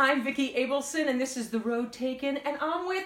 I'm Vicki Abelson, and this is The Road Taken, and I'm with.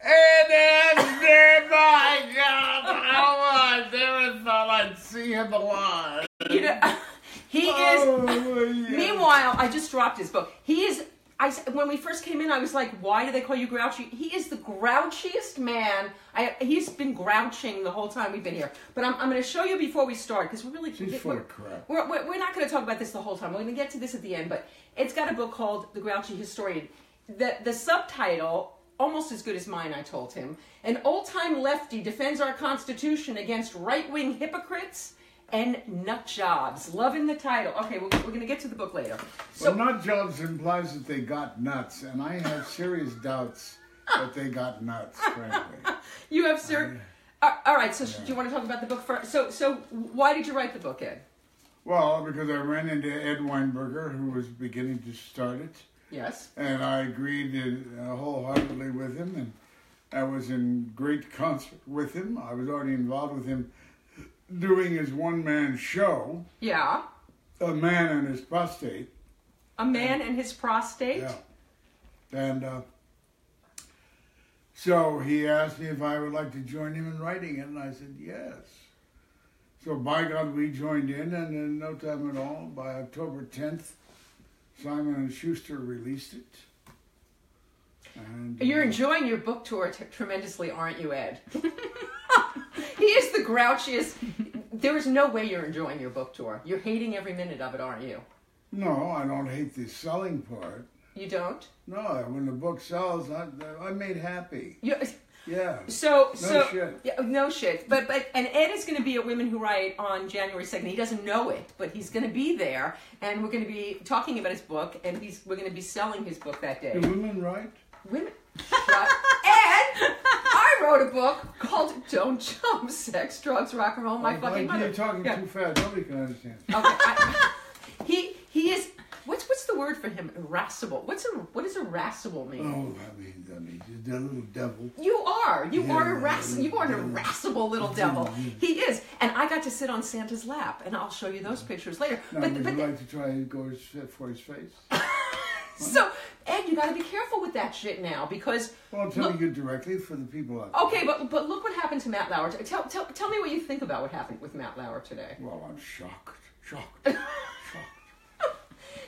It is dear my God! I was never thought I'd see him alive. You know, he is. Oh, yeah. Meanwhile, I just dropped his book. He is. I when we first came in, I was like, "Why do they call you grouchy?" He is the grouchiest man. I he's been grouching the whole time we've been here. But I'm, I'm going to show you before we start because we're really She's we're, full of crap. We're, we're, we're not going to talk about this the whole time. We're going to get to this at the end. But it's got a book called The Grouchy Historian. The the subtitle almost as good as mine. I told him an old time lefty defends our constitution against right wing hypocrites. And nut jobs. Loving the title. Okay, we're, we're going to get to the book later. So, well, nut jobs implies that they got nuts, and I have serious doubts that they got nuts, frankly. You have sir. Uh, all right. So, do you want to talk about the book first? So, so why did you write the book, Ed? Well, because I ran into Ed Weinberger, who was beginning to start it, Yes. and I agreed uh, wholeheartedly with him, and I was in great concert with him. I was already involved with him doing his one man show, Yeah. A Man and His Prostate. A man and his prostate. Yeah. And uh, so he asked me if I would like to join him in writing it, and I said yes. So by God, we joined in, and in no time at all, by October 10th, Simon and Schuster released it. And, You're uh, enjoying your book tour t- tremendously, aren't you, Ed? he is the grouchiest. There is no way you're enjoying your book tour. You're hating every minute of it, aren't you? No, I don't hate the selling part. You don't. No, when the book sells, I, I'm made happy. You. Yeah. So so shit. Yeah, no shit. But but and Ed is going to be at Women Who Write on January second. He doesn't know it, but he's going to be there, and we're going to be talking about his book, and he's we're going to be selling his book that day. Do women write? Women. Ed, I wrote a book called "Don't Jump: Sex, Drugs, Rock and Roll." My Oh, fucking You're talking Yeah. too fast. Nobody can understand. Okay. I, he he is. What's what's the word for him? Irascible. What's a what does irascible mean? Oh, I mean, I mean, the little devil. You are. You Yeah, are irascible. You are an irascible little devil. He is. And I got to sit on Santa's lap, and I'll show you those pictures later. Now, but would but you like to try and go for his face? so Ed, you got to be careful with that shit now because. Well, I'm Look- telling you directly for the people out there. Okay, but but look what happened to Matt Lauer. Tell tell tell me what you think about what happened with Matt Lauer today. Well, I'm shocked. Shocked. shocked.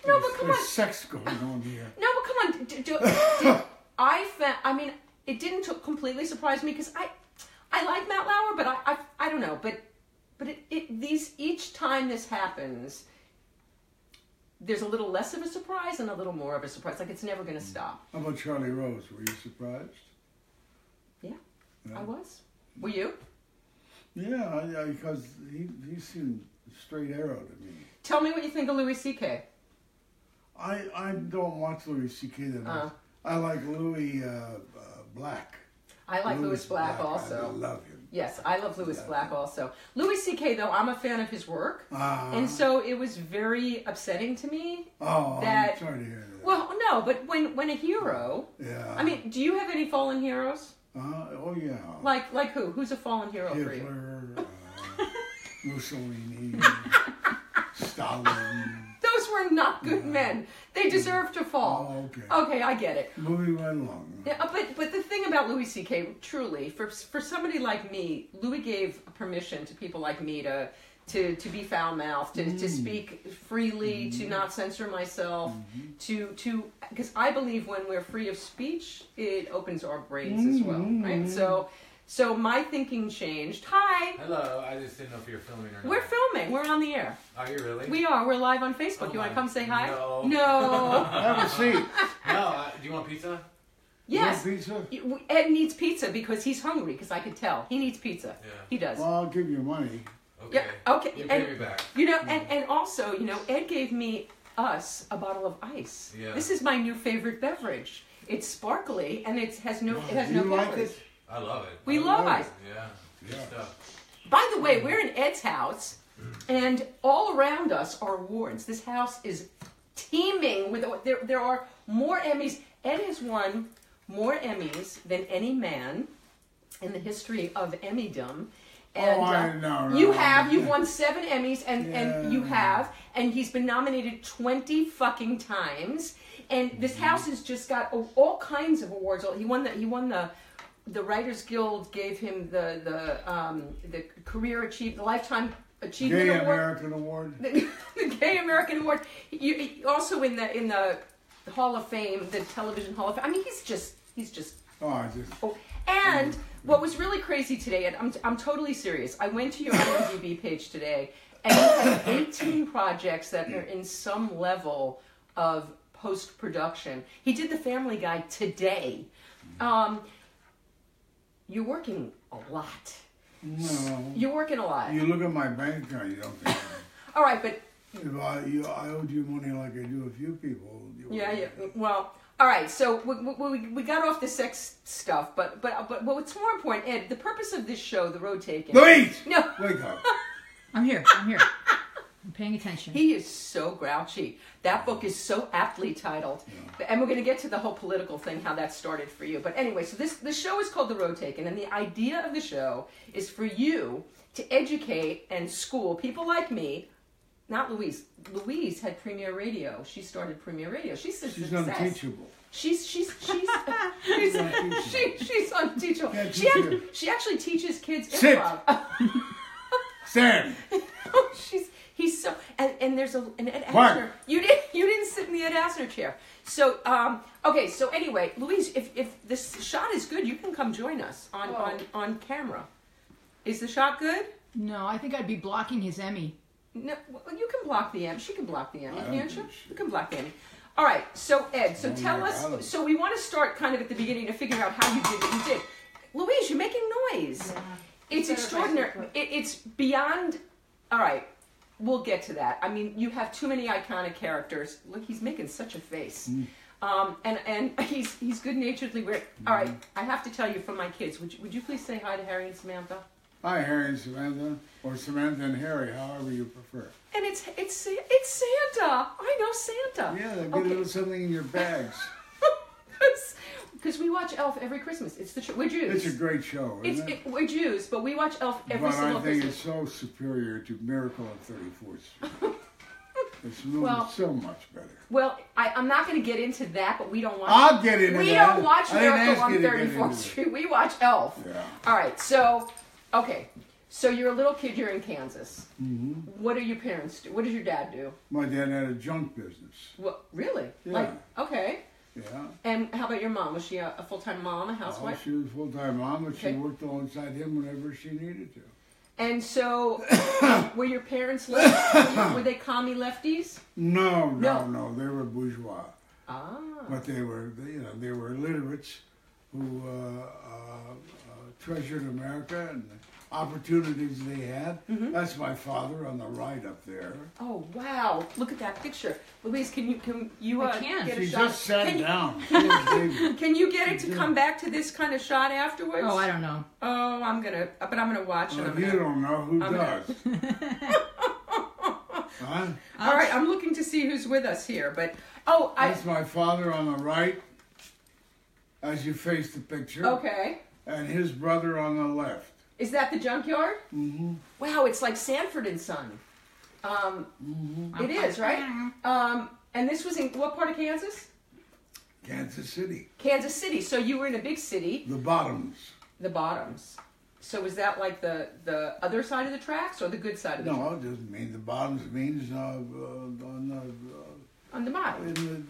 No, but come There's on. sex going on here. No, but come on. D- do, did, I found. I mean, it didn't t- completely surprise me because I, I like Matt Lauer, but I, I, I don't know. But, but it, it these each time this happens, there's a little less of a surprise and a little more of a surprise. Like it's never going to stop. How about Charlie Rose? Were you surprised? Yeah, Yeah. I was. Were you? Yeah, I, I, because he, he seemed straight arrow to me. Tell me what you think of Louis C.K. I, I don't watch Louis C.K. that much. Uh. I like Lewis uh, uh, Black. I like Lewis, Black, also. I also. love him. Yes, I love Lewis Black also. Louis C.K. though, I'm a fan of his work, Ah. and so it was very upsetting to me. oh, that- I'm sorry to hear that. Well, no, but when when a hero yeah. I mean, do you have any fallen heroes? Uh, oh yeah. Like like who? Who's a fallen hero for you? Hitler, uh, Mussolini, Stalin. Were not good men. They deserve to fall. Oh, okay. Okay, I get it. Moving right along. Yeah, uh, but but the thing about Louis C.K. truly, for for somebody like me, Louis gave permission to people like me to to to be foul mouthed, to, to speak freely, to mm-hmm. not censor myself, mm-hmm. to to because I believe when we're free of speech, it opens our brains as well, right? Mm-hmm. So. So my thinking changed. Hi, Hello, I just didn't know if you were filming or not. we're filming. We're on the air. Are you really? We are. We're live on Facebook. Oh you want to come say hi? no. No. I have a seat. no, uh, do you want pizza? yes. You want pizza? Ed needs pizza because he's hungry. Because I could tell he needs pizza. Yeah. He does. Well, I'll give you money. Okay. Yeah. Okay. You and pay me back. you know, and and also, you know, Ed gave me us a bottle of ice. Yeah. This is my new favorite beverage. It's sparkly and it has no it has Do no you like it? I love it. We I love love ice. it. Yeah. Good Yeah. stuff. By the way, we're in Ed's house, and all around us are awards. This house is teeming with there. There are more Emmys. Ed has won more Emmys than any man in the history of Emmydom. And Oh, I uh, know, no, you no. have. You've won seven Emmys, and and you Yeah. have. And he's been nominated twenty fucking times. and this house has just got all, all kinds of awards. He won the he won the the Writers Guild gave him the the um, the career achieve the lifetime achievement Gay award American Award. the, the Gay American Award. You, also in the in the Hall of Fame, the Television Hall of Fame. I mean, he's just he's just. Oh, I just Oh, and what was really crazy today, and I'm I'm totally serious. I went to your IMDb page today, and you have 18 projects that are in some level of post production. He did the Family Guy today. Um, you're working a lot. no. You're working a lot. You look at my bank account, you don't think. All right, but If I, you, I owed you money like I do a few people. you Yeah, yeah. wouldn't. Well, all right. So we, we, we got off the sex stuff, but but but what's more important, Ed? The purpose of this show, the road taking. Wait. No, Wake up. I'm here. I'm here. I'm paying attention. he is so grouchy. That book is so aptly titled, and we're going to get to the whole political thing, how that started for you. But anyway, so this the show is called The Road Taken, and the idea of the show is for you to educate and school people like me. Not Louise. Louise had Premier Radio. She started Premier Radio. She's a She's success. unteachable. She's she's she's she's, she, she's unteachable. Can't She, teach act- her. she actually teaches kids Sit. improv. Stand! she's he's so and, and there's a an Ed Mark. Asner. You didn't you didn't sit in the Ed Asner chair. So um okay so anyway Louise if if this shot is good you can come join us on on on camera. Is the shot good? No, I think I'd be blocking his Emmy. No, well, you can block the Emmy. She can block the Emmy, I can't you? she- You can block the Emmy. All right. So Ed, so tell us. So we want to start kind of at the beginning to figure out how you did what you did. Louise, you're making noise. It's Better if I extraordinary. It, it's beyond. All right. We'll get to that. I mean, you have too many iconic characters. Look, he's making such a face. Mm. Um, and and he's he's good naturedly weird. All right, Mm-hmm. I have to tell you from my kids. Would you, would you please say hi to Harry and Samantha? Hi, Harry and Samantha, or Samantha and Harry, however you prefer. And it's it's it's Santa. I know Santa. Yeah, get Okay. a little something in your bags. Because we watch Elf every Christmas. It's the tr- we're Jews. It's a great show, It's it? it, we're Jews, but we watch Elf every but single I think Christmas. it's so superior to Miracle on 34th Street. It's Well- so much better. Well, I, I'm not going to get into that, but we don't watch. I'll get into we that. don't watch Miracle on you to get 34th. Street. We watch Elf. Yeah. All right, so okay, so you're a little kid. You're in Kansas. hmm What do your parents do? What does your dad do? My dad had a junk business. What really? Yeah. Like okay. Yeah. And how about your mom? Was she a, a full time mom, a Oh, housewife? she was a full time mom, but Okay. she worked alongside him whenever she needed to. And so, were your parents left? were they commie lefties? No, No. no, no, they were bourgeois, Ah. but they were, they, you know, they were illiterates who uh, uh, uh, treasured America and opportunities they had. Mm-hmm. That's my father on the right up there. Oh wow! Look at that picture, Louise. Can you can you I uh, can. get a She shot? just sat can, you- down. She was big. Can you get it to come back to this kind of shot afterwards? Oh, I don't know. Oh, I'm gonna, but I'm gonna watch it. Well, I'm if you gonna, don't know, who I'm gonna- does? huh? all right, I'm looking to see who's with us here. But oh, I That's my father on the right, as you face the picture, okay. and his brother on the left. Is that the junkyard? Mm-hmm. Wow, it's like Sanford and Son. Um, Mm-hmm. it is right. Um, and this was in what part of Kansas? Kansas City, Kansas City. So you were in a big city, the bottoms. the Bottoms. So was that like the the other side of the tracks or the good side of the No, it doesn't mean the bottoms. means uh, uh, on the, on the uh, bottom the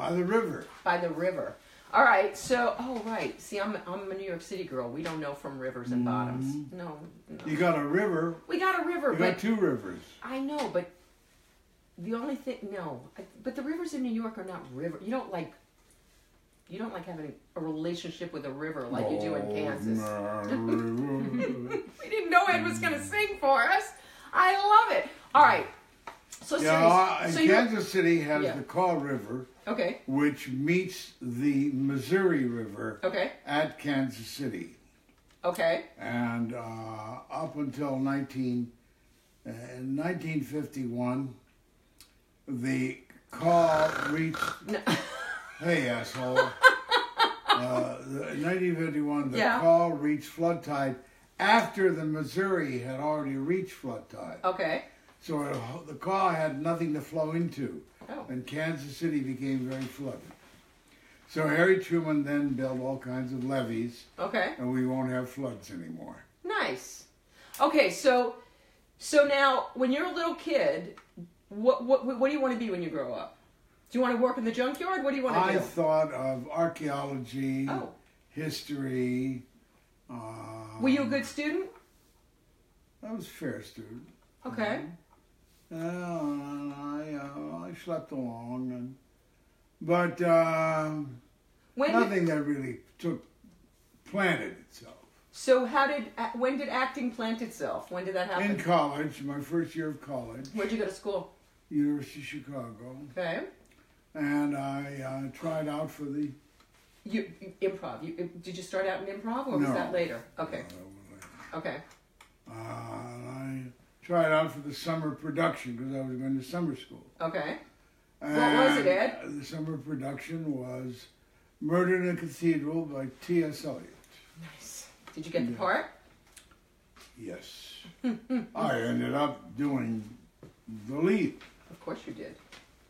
by the river. by the river? All right. So oh right. See, I'm I'm a New York City girl. We don't know from rivers and bottoms. No, no. You got a river. We got a river, You but got two rivers. I know, but the only thing no, I, but the rivers in New York are not river. You don't like. You don't like having a relationship with a river like you do in Oh, Kansas. We didn't know Ed was going to sing for us. I love it. All right. So yeah, uh, So Kansas City has Yeah. the Kaw River, okay. which meets the Missouri River Okay. at Kansas City. Okay. And uh, up until 19, uh, 1951, the Kaw reached. No. Hey, asshole. uh, the, in 1951, the Yeah. Kaw reached flood tide after the Missouri had already reached flood tide. Okay. So it, the Kaw had nothing to flow into, Oh. and Kansas City became very flooded. So Harry Truman then built all kinds of levees, Okay. and we won't have floods anymore. Nice. Okay, so so now when you're a little kid, what what what do you want to be when you grow up? Do you want to work in the junkyard? What do you want to I do? I thought of archaeology, Oh. history. Uh, Were you a good student? I was a fair student. Okay. Uh, I, uh, I slept along, and but um, When did, nothing that really took planted itself. so how did when did acting plant itself? When did that happen? In college, my first year of college, Where'd you go to school? University of Chicago, Okay. and I uh, tried out for the. You, you improv. You, did you start out in improv or was No. that later? Okay. Uh, Okay. I tried out for the summer production because I was going to summer school. Okay. What was it, Ed? The summer production was Murder in a Cathedral by T.S. Eliot. Nice. Did you get the part? Yes. I ended up doing the lead Of course you did.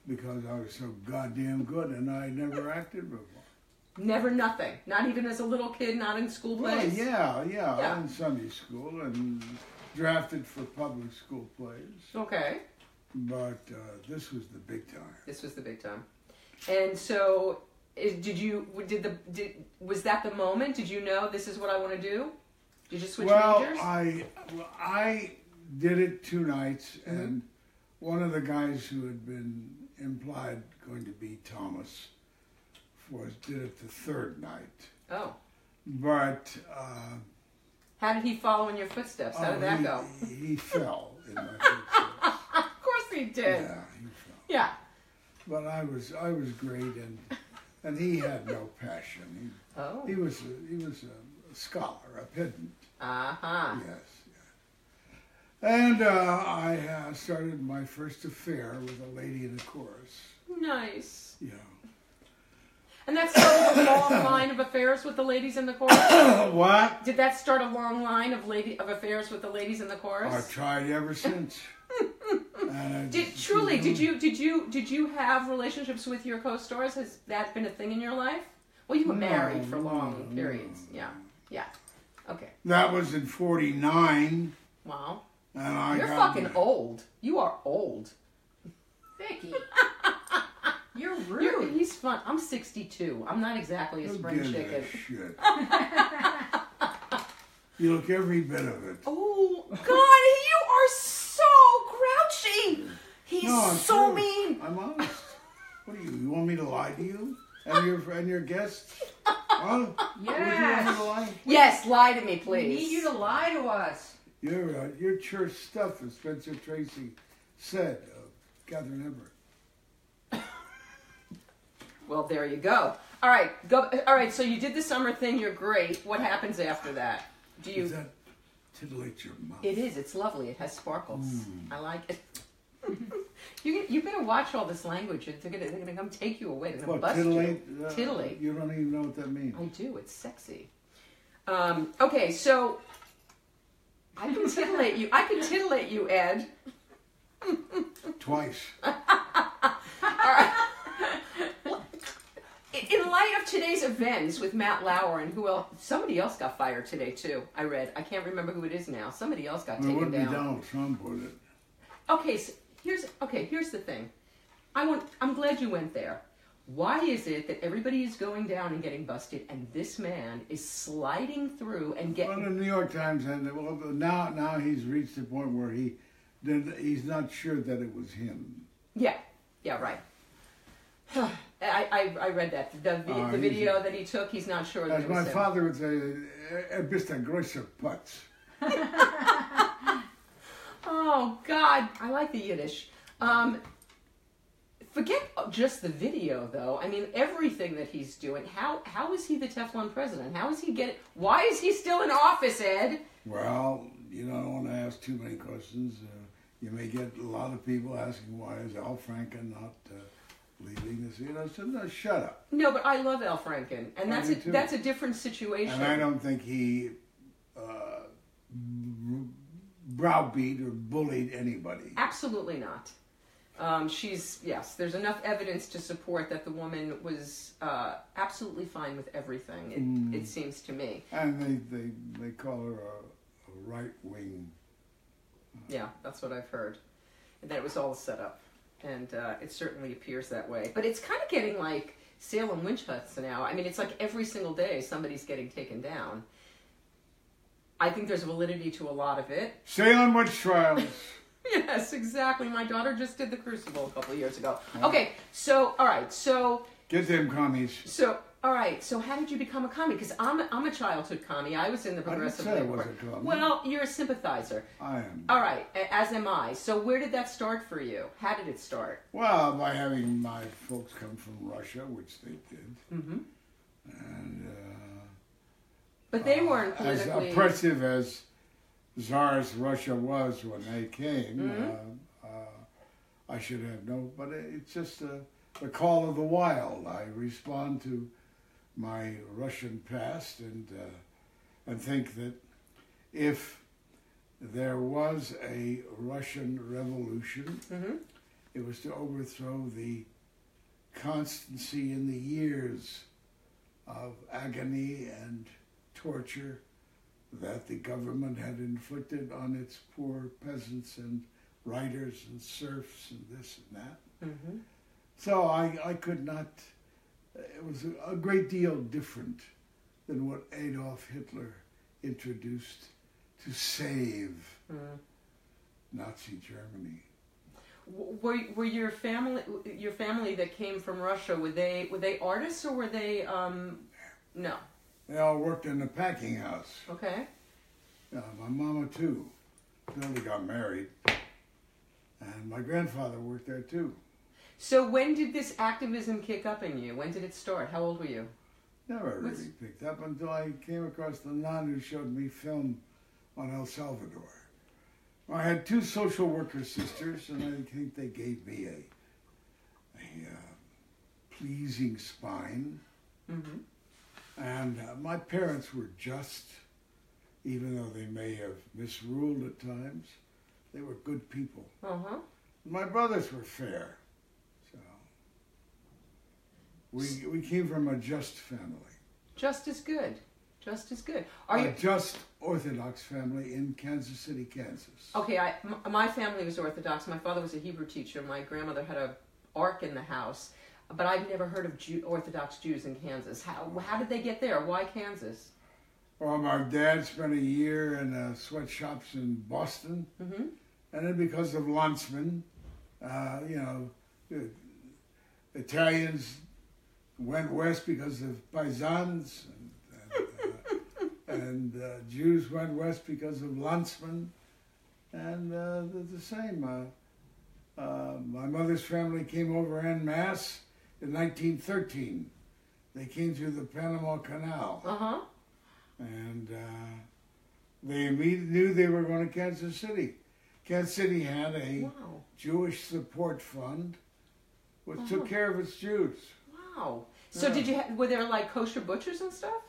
because I was so goddamn good and I never acted before. Never nothing. Not even as a little kid, not in school Well, plays. yeah, yeah, Yeah. in Sunday school and drafted for public school plays. Okay. But uh, this was the big time. This was the big time. And so, is, did you did the did was that the moment? Did you know this is what I want to do? Did you switch well, majors? I well, I did it two nights, Mm-hmm. and one of the guys who had been implied going to be Thomas was did it the third night. oh, But uh, how did he follow in your footsteps? How oh, did that he, go? He fell in my footsteps. Of course he did. yeah, he fell. Yeah. But I was I was great, and and he had no passion. Oh. He, he was a, he was a scholar, a pedant. Uh huh. Yes. And uh, I uh, started my first affair with a lady in the chorus. Nice. Yeah. And that started a long line of affairs with the ladies in the chorus. what? Did that start a long line of lady of affairs with the ladies in the chorus? I've tried ever since. and I Did just- truly? Did you did you did you have relationships with your co-stars? Has that been a thing in your life? Well, you were No, married for long no, periods. no. Yeah, yeah. Okay. That was in '49, Wow. and I You're got fucking old. You are old. Vicki. You're You're, rude. he's fun. I'm 62. I'm not exactly a Who spring gives a chicken. shit? you look every bit of it. Oh God, you are so grouchy. He's No, I'm so true. mean. I'm honest. What are you? You want me to lie to you and your and your guests? Huh? Would you want me to Yes. lie? Yes, lie to me, We please. need you to lie to us. Your uh, your church stuff, as Spencer Tracy said of Katharine Hepburn. Well, there you go. All right, go. All right, so you did the summer thing. You're great. What happens after that? Do you? Does that titillate your mouth? It is. It's lovely. It has sparkles. Hmm. I like it. you you better watch all this language. They're gonna they're gonna come take you away. They're gonna What bust titillate? you. Uh, Titillate. You don't even know what that means. I do. It's sexy. Um, okay, so I can titillate you. I can titillate you, Ed. Twice. In- In light of today's events with Matt Lauer and who else? Somebody else got fired today too. I read. I can't remember who it is now. Somebody else got it taken wouldn't be down. Donald Trump, would it? Okay, so here's okay. Here's the thing. I want. I'm glad you went there. Why is it that everybody is going down and getting busted, and this man is sliding through and getting? Well, the New York Times and well, now now he's reached the point where he he's not sure that it was him. Yeah, yeah, right. I, I, I read that the, vi- Oh, the video that he took. He's not sure that As my him. father would say, "Er bist ein großer Putz." Oh God, I like the Yiddish. Um, forget just the video, though. I mean, everything that he's doing. How how is he the Teflon president? How is he getting? Why is he still in office, Ed? Well, you know, I don't want to ask too many questions. Uh, you may get a lot of people asking why is Al Franken not uh, leaving this. You know, so no, shut up. No, but I love Al Franken, and that's a, too. that's a different situation. And I don't think he uh, browbeat or bullied anybody. Absolutely not. Um, she's yes. There's enough evidence to support that the woman was uh, absolutely fine with everything. It, Mm. it seems to me. And they, they, they call her a, a right wing. Yeah, that's what I've heard. And that it was all set up, and uh, it certainly appears that way. But it's kind of getting like Salem witch hunts now. I mean, it's like every single day somebody's getting taken down. I think there's validity to a lot of it. Salem witch trials. Yes, exactly. My daughter just did the Crucible a couple of years ago. Okay, so all right, so Get them commies. so all right, so how did you become a commie? Because I'm a, I'm a childhood commie. I was in the I didn't progressive I labor. was a commie. Well, you're a sympathizer. I am. All right, as am I. So where did that start for you? How did it start? Well, by having my folks come from Russia, which they did, mm-hmm. and But they uh, weren't as oppressive as Tsar's Russia was when they came. Mhm. Uh, uh, I should have known, but it- it's just a, the call of the wild. I respond to my Russian past and uh, and think that if there was a Russian revolution, hmm it was to overthrow the constancy in the years of agony and torture that the government had inflicted on its poor peasants and writers and serfs and this and that. hmm So I, I could not, it was a, great deal different than what Adolf Hitler introduced to save mm Nazi Germany. Were, were your family your family that came from Russia were they were they artists or were they um no They all worked in the packing house. okay Yeah, my mama too. Then we got married, and my grandfather worked there too. So when did this activism kick up in you when did it start how old were you Never What's- really picked up until I came across the nun who showed me film on El Salvador. I had two social worker sisters, and I think they gave me a, a uh, pleasing spine. hmm And uh, my parents were just, even though they may have misruled at times, they were good people. uh-huh My brothers were fair, we we came from a just family, just as good just as good are a you just Orthodox family in Kansas City, Kansas. Okay, I, m- my family was Orthodox. My father was a Hebrew teacher. My grandmother had a ark in the house, but I've never heard of Jew, Orthodox Jews in Kansas. How how did they get there? Why Kansas? Well, my dad spent a year in uh, sweatshops in Boston, hmm and then because of landsmen, uh, you know, Italians went west because of paisans, and, and, uh, and uh, Jews went west because of landsmen, and uh, they're the same. Uh, uh, my mother's family came over en masse in 1913. They came through the Panama Canal, Uh huh. and uh, they immediately knew they were going to Kansas City. Kansas City had a Wow. Jewish support fund, which Oh. took care of its Jews. Wow. So Yeah. did you? Ha- were there like kosher butchers and stuff?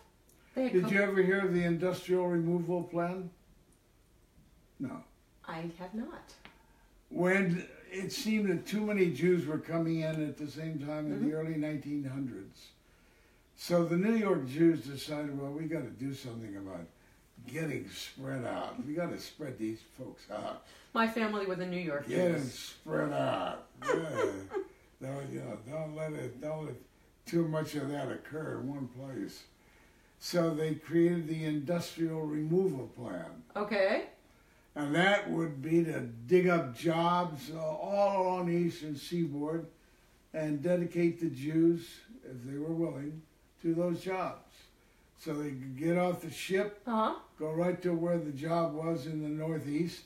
They had Did you ever hear of the industrial removal plan? No. I have not. When it seemed that too many Jews were coming in at the same time in Mm-hmm. the early 1900s, so the New York Jews decided, well, we got to do something about getting spread out. We got to spread these folks out. My family were the New York Get them Jews. spread out. Yeah. don't, you know, don't let it, don't let too much of that occur in one place. So they created the industrial removal plan. Okay. And that would be to dig up jobs uh, all along the eastern seaboard and dedicate the Jews, if they were willing, to those jobs. So they could get off the ship, Uh huh. go right to where the job was in the northeast,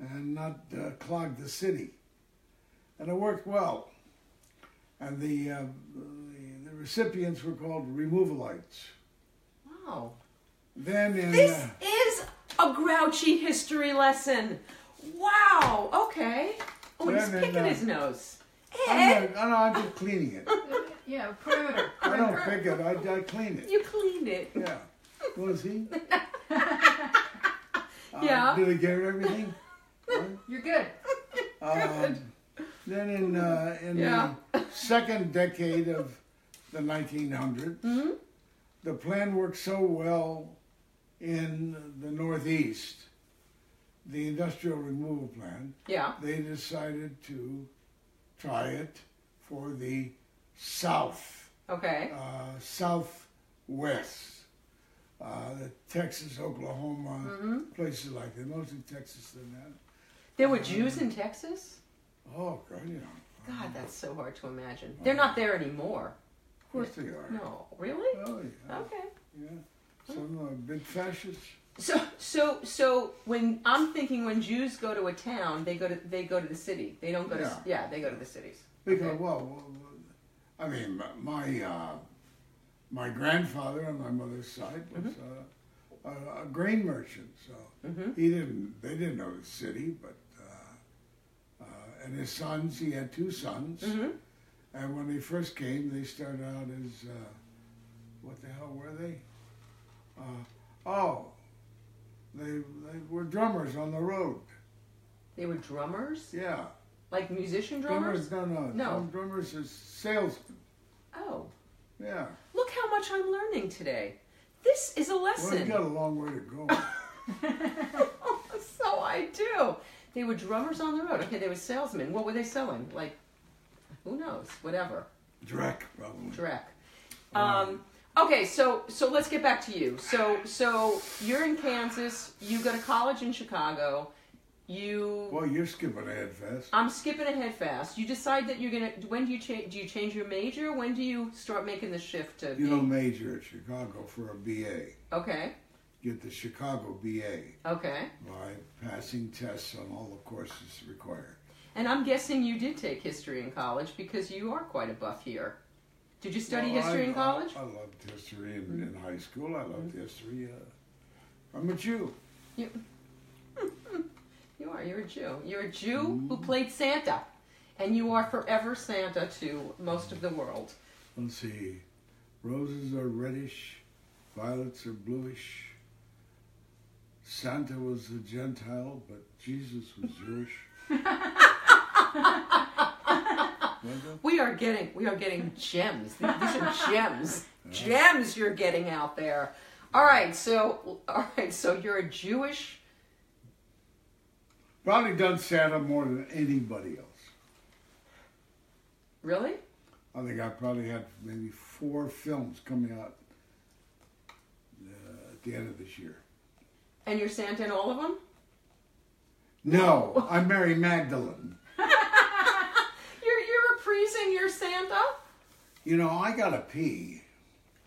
and not uh, clog the city. And it worked well. And the, uh, the, the recipients were called removalites. Wow. Then in This uh, is a grouchy history lesson. Wow. Okay. Oh, he's Then in, picking uh, his nose. I'm, Ed, not, I'm just cleaning it. Yeah, perimeter. I don't pick it. I, I clean it. you cleaned it. Yeah. Was he? Uh, Yeah. Did he get everything? You're good. Um, Then in uh, in Yeah. the second decade of the 1900s, Mhm. the plan worked so well in the Northeast, the industrial removal plan, Yeah. they decided to try it for the South, Okay. uh, Southwest, uh, Texas, Oklahoma, Mhm. places like that, mostly Texas than that. There were Jews in Texas. Oh, God, yeah. God, that's so hard to imagine. They're not there anymore. Of course they are. No, really? Oh, yeah. Okay. Yeah. Some uh, big fascists. So, so, so when I'm thinking when Jews go to a town, they go to they go to the city. They don't go to Yeah. yeah, they go to the cities. Because, Okay. well, well, well, I mean, my uh, my grandfather on my mother's side was uh, a, a grain merchant, so Mhm. he didn't. They didn't know the city, but and his sons. He had two sons, Mhm. and when they first came, they started out as uh, what the hell were they? Uh, oh, they they were drummers on the road. They were drummers, Yeah, like musician drummers. drummers. No, no, No. drummers is salesmen. Oh, Yeah. look how much I'm learning today. This is a Well, you lesson. got a long way to go. so I do. They were drummers on the road. Okay, they were salesmen. What were they selling? Like, who knows? Whatever. Dreck, probably. Drek. Um, okay, so so let's get back to you. So so you're in Kansas. You go to college in Chicago. You. Well, you're skipping ahead fast. I'm skipping ahead fast. You decide that you're gonna. When do you change? Do you change your major? When do you start making the shift to? You don't major at Chicago for a BA. Okay. Get the Chicago BA Okay. by passing tests on all the courses required. And I'm guessing you did take history in college because you are quite a buff here. Did you study Well, history I- in college? I, I loved history in, mm-hmm. in high school. I loved mm-hmm. history. Uh, I'm a Jew. You are. You're a Jew. You're a Jew who mm-hmm. played Santa, and you are forever Santa to most of the world. Let's see. Roses are reddish, violets are bluish. Santa was a Gentile, but Jesus was Jewish. We are getting. We are getting gems. These are gems. Gems you're getting out there. All right. So. All right. So you're a Jewish. Probably done Santa more than anybody else. Really? I think I probably had maybe four films coming out uh, at the end of this year. And you're Santa in all of them? No, I'm Mary Magdalene. You're you're reprising your Santa. You know, I gotta pee.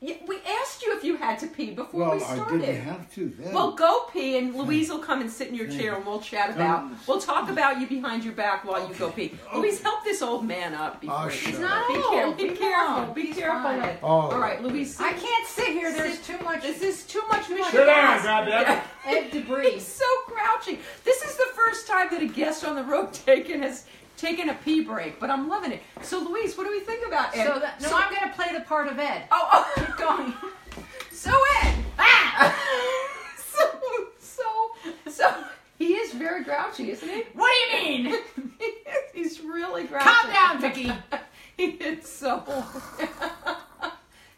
Yeah, we asked you if you had to pee before Well, we I started. didn't have to then. Well, go pee, and Louise will come and sit in your chair, and we'll chat about. We'll talk about you behind your back while you go pee. okay. Louise, help this old man up. Ah, before Oh, he- shut He's not Be, careful. Be careful. Be careful. Oh. All right, Louise. I can't sit here. There's Sit- too much This is too much Michigan. Sit down, goddamn. Ed debris. He's so grouchy. This is the first time that a guest on the road taken has taken a pee break, but I'm loving it. So, Louise, what do we think about Ed? So that, no, I'm going to play the part of Ed. Oh, oh. Keep going. So Ed, ah, so so so he is very grouchy, isn't he? What do you mean? He's really grouchy. Calm down, Vicki. he is so.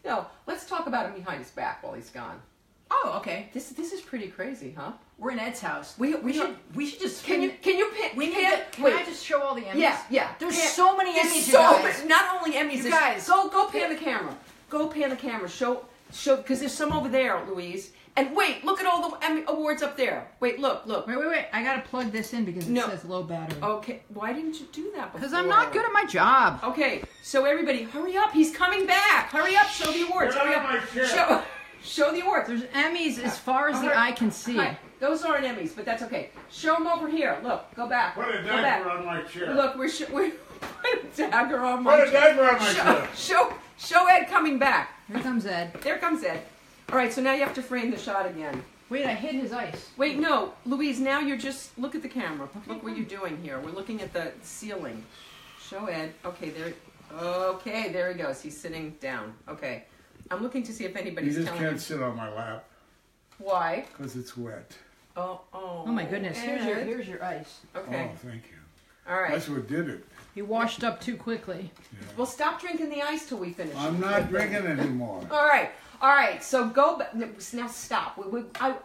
no, let's talk about him behind his back while he's gone. Oh, okay. This this is pretty crazy, huh? We're in Ed's house. We- We, we should we should just Can you can you pick? we need can, to, can wait, I just show all the Emmys? yeah yeah. There's Pan- so many there's Emmys, you so guys. many- Not only Emmys, You guys. go go pan the camera. Go pan the camera. Show show because there's some over there, Louise. And wait, look at all the Emmy awards up there. Wait, look, look. Wait, wait, wait. I gotta plug this in because it No. says low battery. Okay, why didn't you do that before? Because I'm not good at my job. Okay, so everybody, hurry up! He's coming back. Hurry up! Show the awards. Get hurry out up! my chair. Show, show the awards. There's Emmys as far as the Alright. eye can see. Hi. Those aren't Emmys, but that's okay. Show them over here. Look, go back. Put a go back. dagger on my chair. Look, we're, sh- we're put a dagger on my chair. Put a dagger on my show, chair. show, show Ed coming back. Here comes Ed. There comes Ed. All right, so now you have to frame the shot again. Wait, I hid his ice. Wait, no, Louise. Now you're just look at the camera. Look what you're doing here. We're looking at the ceiling. Show Ed. Okay, there. Okay, there he goes. He's sitting down. Okay, I'm looking to see if anybody's You just telling can't me sit on my lap why. because it's wet. Oh, oh. Oh my goodness. Here's your here's your ice. Okay. Oh, thank you. All right. That's what did it. He washed up too quickly. Well, stop drinking the ice till we finish. I'm not drinking anymore. All right, all right. So go back. Now stop. We, we, I,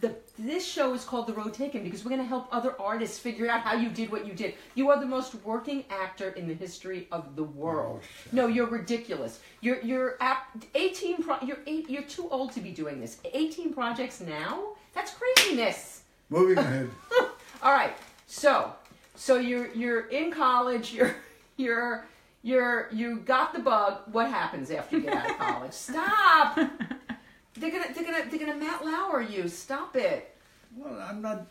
the, this show is called The Road Taken because we're going to help other artists figure out how you did what you did. You are the most working actor in the history of the world. Oh, no, you're ridiculous. You're you're at 18. Pro, you're eight. You're too old to be doing this. 18 projects now. That's craziness. Moving ahead. All right. So, so you're you're in college. You're you're you're you got the bug. What happens after you get out of college? Stop. They're gonna they're gonna they're gonna Matt Lauer you. Stop it. Well, I'm not.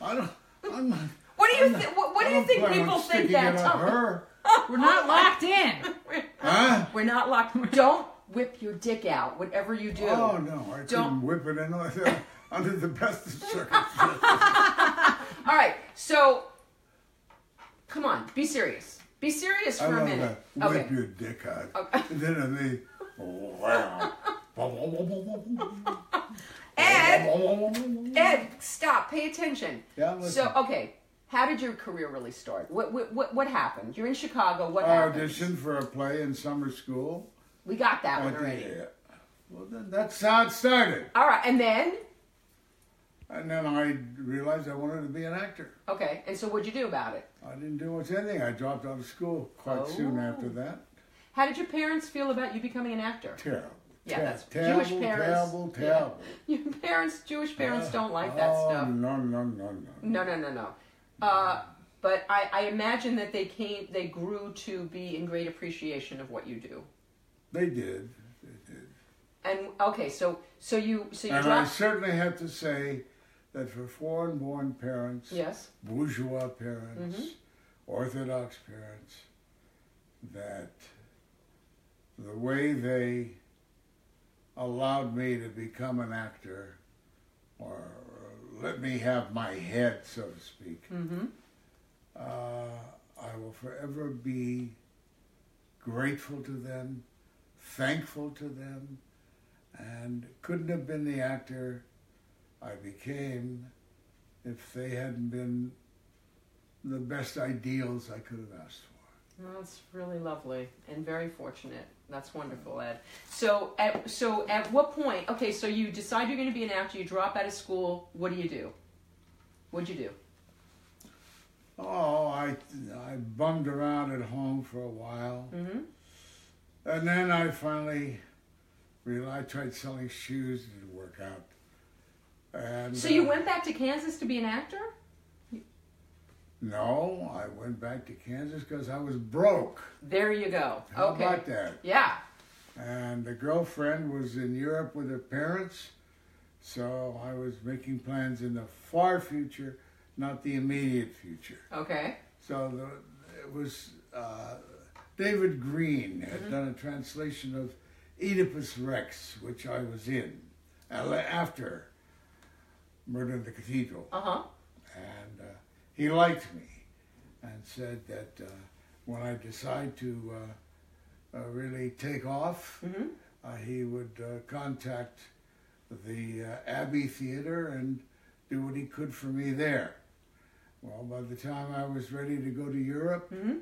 I don't. I'm not. What do you think? What, what do you think plan on people think that it her. We're not locked in. Huh? We're not locked. Don't whip your dick out. Whatever you do. Oh no, I Don't- couldn't whip it in like that under the best of circumstances. All right. So, come on. Be serious. Be serious for a minute. that. Whip Okay. your dick out. Okay. Then of me. Wow. Ed, Ed, stop. Pay attention. Yeah, listen. So, okay. How did your career really start? What what what, what happened? You're in Chicago. What I happened? auditioned for a play in summer school. We got that I one did, already. yeah. Well, then that's how it started. All right, and then And then I realized I wanted to be an actor. okay, and so what'd you do about it? I didn't do much anything. I dropped out of school quite soon Oh. after that. How did your parents feel about you becoming an actor? Terrible. Yeah, that's terrible, Jewish parents. Terrible, Yeah. Your parents, Jewish parents, don't like that oh, stuff. No, no, no, no. No, no, no, no. Uh, but I, I imagine that they came, they grew to be in great appreciation of what you do. They did. They did. And okay, so so you so you And I certainly have to say that for foreign-born parents, Yes. bourgeois parents, Mm-hmm. Orthodox parents, that the way they allowed me to become an actor or let me have my head, so to speak, Mm-hmm. uh, I will forever be grateful to them, thankful to them, and couldn't have been the actor I became if they hadn't been the best ideals I could have asked for. Well, that's really lovely and very fortunate. That's wonderful, Ed. So at so at what point? Okay, so you decide you're going to be an actor. You drop out of school. What do you do? What'd you do? Oh, I, I bummed around at home for a while. Mm-hmm. And then I finally realized I tried selling shoes, it didn't work out. And So you uh, went back to Kansas to be an actor? No, I went back to Kansas because I was broke. There you go. How okay. about that? Yeah. And the girlfriend was in Europe with her parents, so I was making plans in the far future, not the immediate future. Okay. So the, it was uh, David Grene had done a translation of Oedipus Rex, which I was in uh, after Murder in the Cathedral. Uh huh. And he liked me and said that uh, when I decide to uh, uh, really take off, Mm-hmm. uh, he would uh, contact the uh, Abbey Theater and do what he could for me there. Well, by the time I was ready to go to Europe Mm-hmm.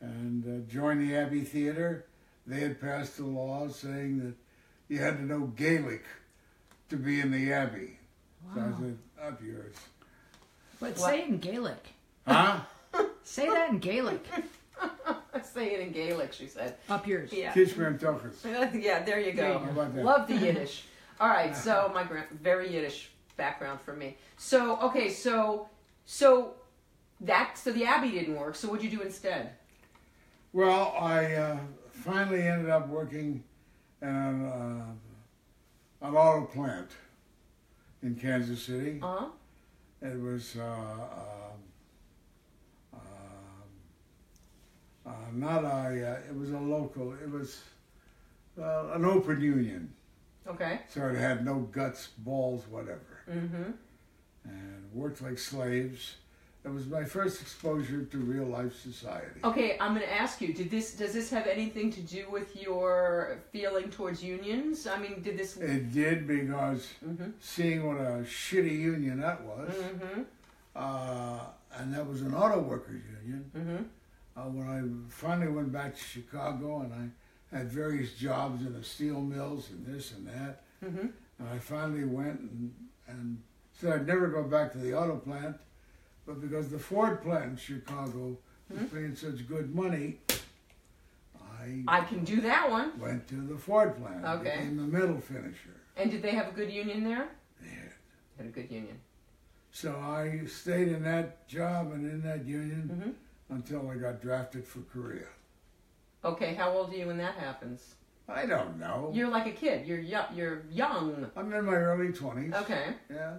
and uh, join the Abbey Theater, they had passed a law saying that you had to know Gaelic to be in the Abbey. So I Wow. said, up yours. But What? say it in Gaelic. Huh? Say that in Gaelic. Say it in Gaelic, she said. Up yours. Yeah. Kiss me and talkers. yeah, there you go. How about that? Love the Yiddish. All right, so my grand, very Yiddish background for me. So okay, so so that so the Abbey didn't work. So what'd you do instead? Well, I uh, finally ended up working in an, uh, an auto plant in Kansas City. Uh huh. It was uh, um, um, uh, not a, uh, it was a local, it was uh, an open union. Okay. So it had no guts, balls, whatever. Mm-hmm. And worked like slaves. It was my first exposure to real life society. Okay, I'm going to ask you. Did this does this have anything to do with your feeling towards unions? I mean, did this? It did because Mm-hmm. seeing what a shitty union that was, Mm-hmm. uh, and that was an auto workers union, Mm-hmm. uh, when I finally went back to Chicago and I had various jobs in the steel mills and this and that. Mhm. And I finally went and, and said I'd never go back to the auto plant, but because the Ford plant in Chicago was paying such good money, I I can do that one. went to the Ford plant. Okay. Became a metal finisher. And did they have a good union there? Yeah. Had Had a good union. So I stayed in that job and in that union Mhm. until I got drafted for Korea. Okay, how old are you when that happens? I don't know. You're like a kid. You're yo- you're young. I'm in my early 20s. Okay. Yeah.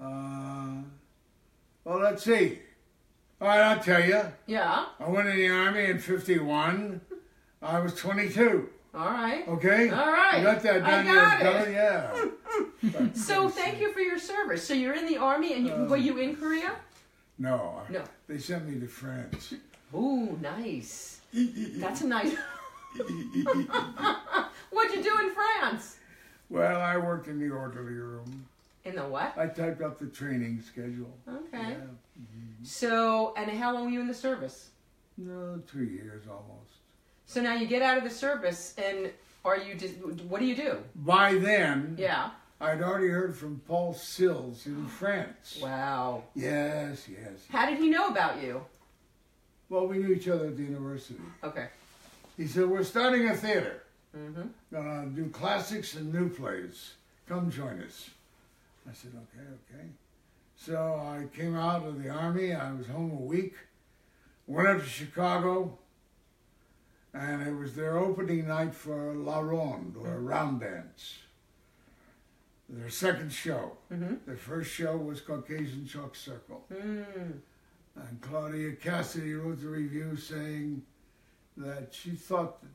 Uh, well, let's see. All right, I'll tell you. Yeah. I went in the Army in 51. I was 22. All right. Okay? All right. You got that I down got there, it. Kelly? Yeah. So thank you for your service. So you're in the army, and you, Uh, were you in Korea? No. No. They sent me to France. Ooh, nice. That's a nice. What'd you do in France? Well, I worked in the orderly room. In the what? I typed up the training schedule. Okay. Yeah. So, and how long were you in the service? No, two years almost. So now you get out of the service, and are you? Just, what do you do? By then, Yeah. I'd already heard from Paul Sills in France. Wow. Yes, yes. How did he know about you? Well, we knew each other at the university. Okay. He said, We're starting a theater. Mm-hmm. Gonna do classics and new plays. Come join us. I said, Okay, okay. So I came out of the army. I was home a week. Went up to Chicago. And it was their opening night for La Ronde, or Round Dance. Their second show. Mm-hmm. Their first show was Caucasian Chalk Circle. Mm. And Claudia Cassidy wrote the review saying that she thought that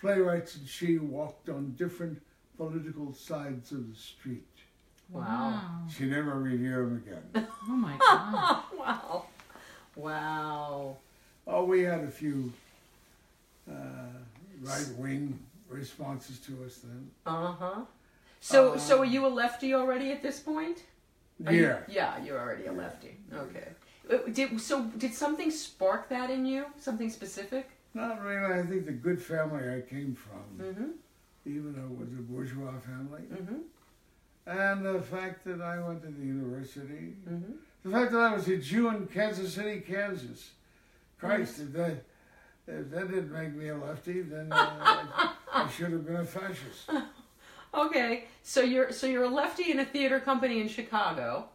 playwrights and she walked on different political sides of the street. Wow. She never reviewed them again. Oh my god. wow. Wow. oh, we had a few uh, right wing responses to us then. Uh huh. So, Uh, so are you a lefty already at this point? Are you- Yeah. yeah, you're already a lefty. Okay. Uh, Did so? Did something spark that in you? Something specific? Not really. I think the good family I came from, Mm-hmm. even though it was a bourgeois family, Mm-hmm. And the fact that I went to the university, Mm-hmm. The fact that I was a Jew in Kansas City, Kansas. Christ, if that, if that didn't make me a lefty, then uh, I, I should have been a fascist. Okay, so you're so you're a lefty in a theater company in Chicago,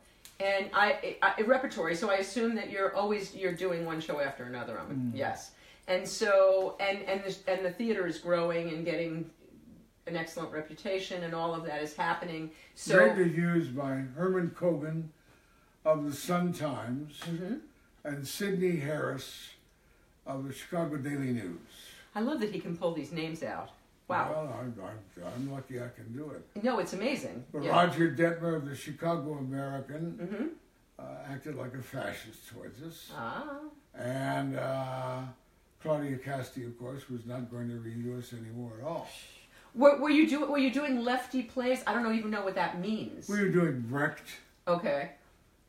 and I, I repertory. So I assume that you're always you're doing one show after another. I'm, Yes, and so and and the, and the theater is growing and getting an excellent reputation, and all of that is happening. So Great reviews by Herman Kogan of the Sun Times Mhm. and Sydney Harris of the Chicago Daily News. I love that he can pull these names out. Wow, Well, I'm, I'm, I'm lucky I can do it. no, it's amazing. But Yeah. Roger Dettmer of the Chicago American Mm-hmm. uh, acted like a fascist towards us. Ah. And uh, Claudia Cassidy, of course, was not going to review us anymore at all. Were, were you doing were you doing lefty plays? I don't even know what that means. We were doing Brecht. Okay.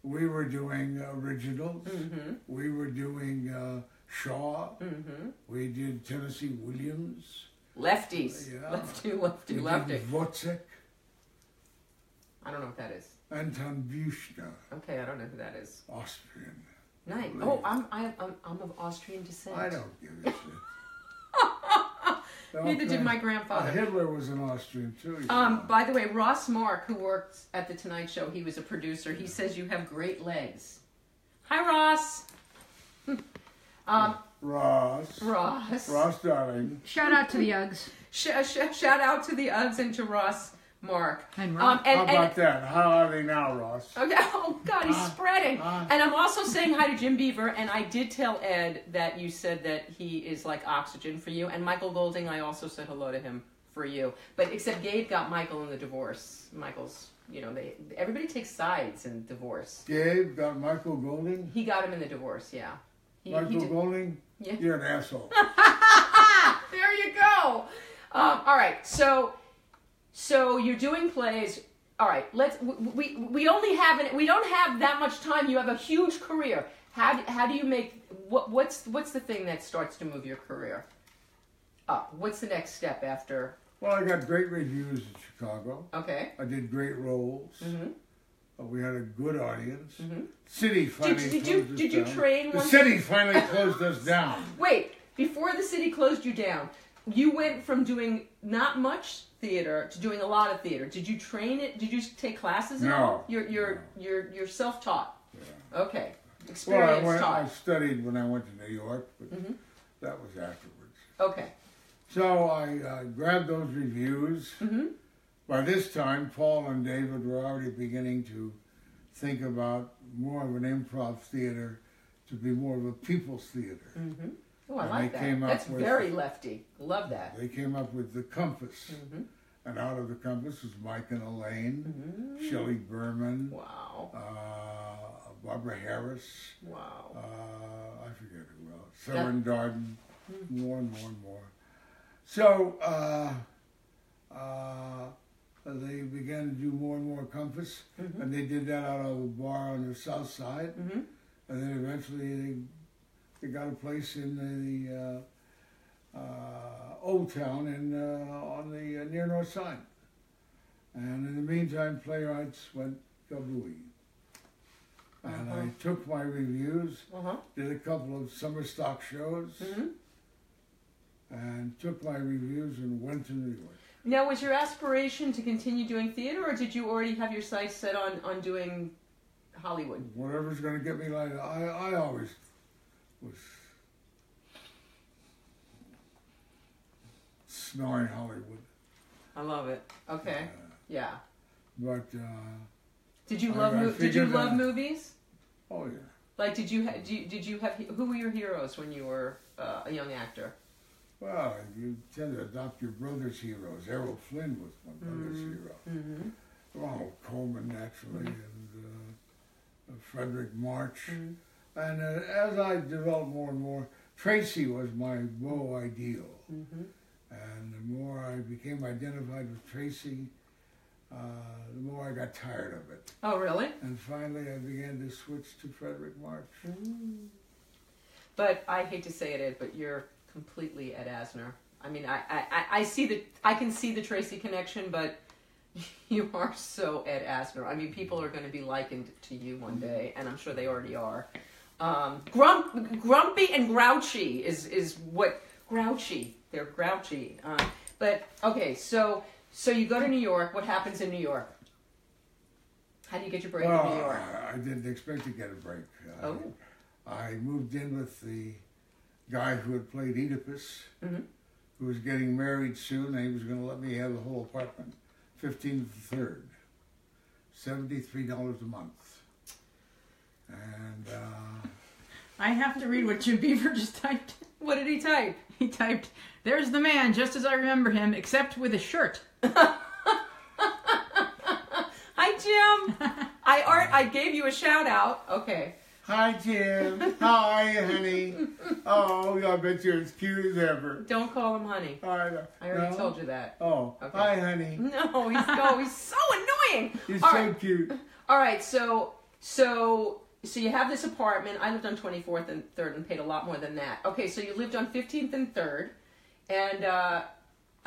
We were doing originals. Mm-hmm. We were doing uh, Shaw. Mm-hmm. We did Tennessee Williams. Lefties. Yeah. Lefty, lefty, we lefty. Wozzeck. I don't know what that is. Anton Buchner, Okay, I don't know who that is. Austrian. Nice. Oh, I'm I'm I'm, I'm of Austrian descent. I don't give a shit. Neither did my Uh, grandfather. Hitler was an Austrian too. Um, by the way, Ross Mark, who worked at the Tonight Show, he was a producer. He says you have great legs. Hi, Ross. um, Ross. Ross. Ross Darling. Shout out to the Uggs. Sh- sh- shout out to the Uggs and to Ross Mark. And Um, and, How and about that? How are they now, Ross? Okay. Oh God, he's Ah, spreading. ah. and I'm also saying hi to Jim Beaver. And I did tell Ed that you said that he is like oxygen for you. And Michael Golding, I also said hello to him for you. But except Gabe got Michael in the divorce. Michael's, you know, they everybody takes sides in divorce. Gabe got Michael Golding. He got him in the divorce. Yeah. He, he Michael did- Golding, Yeah. you're an asshole. there you go. Um, all right, so so you're doing plays. All right, let's. We we, only have an, we don't have that much time. You have a huge career. how do, how do you make what what's what's the thing that starts to move your career up? What's the next step after? Well, I got great reviews in Chicago. Okay. I did great roles. Mhm. Uh, we had a good audience. Mm-hmm. City finally did you- closed us did you down. train The city finally closed us down. Wait, before the city closed you down, you went from doing not much theater to doing a lot of theater. Did you train it? Did you take classes No. all? You're you're you're you're self taught. Okay. Well, I, Experience went, I studied when I went to New York, but Mhm. that was afterwards. Okay. So I uh, grabbed those reviews. hmm By this time, Paul and David were already beginning to think about more of an improv theater to be more of a people's theater. hmm Oh, I And like they that. came up That's with- very lefty. Love that. They came up with the compass, hmm and out of the compass was Mike and Elaine, hmm Shelley Berman, Wow. uh, Barbara Harris, Wow. uh, I forget who else, Severn Darden, more and more and more. So uh, uh, they began to do more and more compass, Mhm. and they did that out of a bar on the south side, hmm and then eventually they, they got a place in the uh, uh, old town in uh, on the uh, near north side. And in the meantime, playwrights went kabooey. And Uh-huh. I took my reviews, Uh huh. did a couple of summer stock shows, hmm and took my reviews and went to New York. Now, was your aspiration to continue doing theater, or did you already have your sights set on on doing Hollywood? Whatever's going to get me like I, I always was smelling Hollywood. I love it. Okay. Uh, Yeah. but uh, Did you I- love I mo- Did you love movies? oh yeah. Like, did you ha- do you, did you have who were your heroes when you were uh, a young actor? Well, you tend to adopt your brother's heroes. Errol Flynn was my brother's hero. Mm-hmm. Ronald Colman, naturally, and uh, Fredric March. Mhm. And uh, as I developed more and more, Tracy was my beau ideal. Mm-hmm. And the more I became identified with Tracy, uh, the more I got tired of it. Oh, really? And finally, I began to switch to Fredric March. Mm. But I hate to say it, Ed, but you're completely Ed Asner. I mean, I, I, I- I see the I can see the Tracy connection, but you are so Ed Asner. I mean, people are going to be likened to you one day, and I'm sure they already are. Um, grump, grumpy and grouchy is is what grouchy. They're grouchy. Uh, but okay, so so you go to New York. What happens in New York? How do you get your break well, in New York? I, I didn't expect to get a break. I, Oh. I moved in with the guy who had played Oedipus, Mhm. who was getting married soon, and he was going to let me have the whole apartment. 15th to 3rd. $73 a month. And uh, I have to read what Jim Beaver just typed. What did he type? He typed, "There's the man, just as I remember him, except with a shirt." Hi, Jim. I art. I gave you a shout out. Okay. Hi, Jim. How are you, honey? Oh, I bet you're as cute as ever. Don't call him honey. I, I already no? told you that. Oh, Okay. hi, honey. No, he's oh, he's so annoying. You're All so right. cute. All right. So so so you have this apartment. I lived on 24th and 3rd and paid a lot more than that. Okay. So you lived on 15th and 3rd, and uh,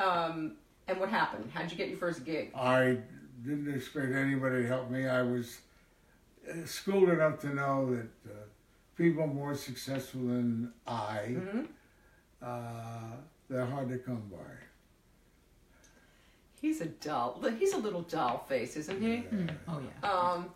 um, and what happened? How'd you get your first gig? I didn't expect anybody to help me. I was uh, schooled enough to know that uh, people more successful than I, hmm uh, they're hard to come by. He's a dull. He's a little doll face, isn't he? Mm, Oh yeah. Um,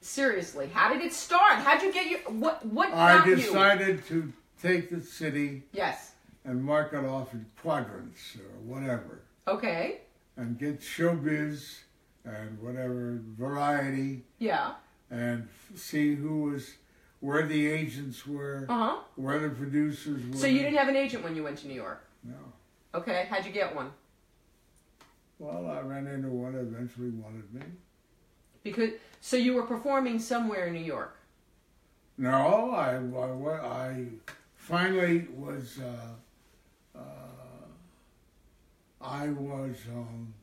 seriously, how did it start? How'd you get your what? What I got you? decided to take the city Yes. and mark it off in quadrants or whatever, Okay. and get showbiz and whatever variety, Yeah. and see who was where the agents were, Uh huh. where the producers were. So you didn't have an agent when you went to New York. No. Okay. How'd you get one? Well, I ran into one that eventually wanted me. Because so you were performing somewhere in New York. No, I, I, I finally was, uh, uh, I was, um,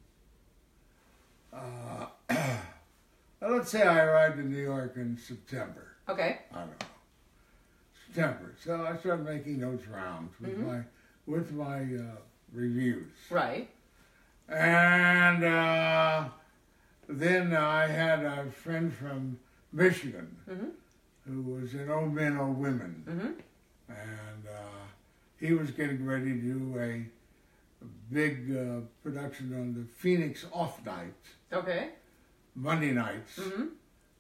uh, let's say I arrived in New York in September. Okay. I don't know. tempered. So I started making those rounds with my with my uh, reviews. Right. And uh, then I had a friend from Michigan Mhm. who was in Old Men, Old Women. Mhm. And uh, he was getting ready to do a, a big uh, production on the Phoenix Off Nights, Okay. Monday nights, Mhm.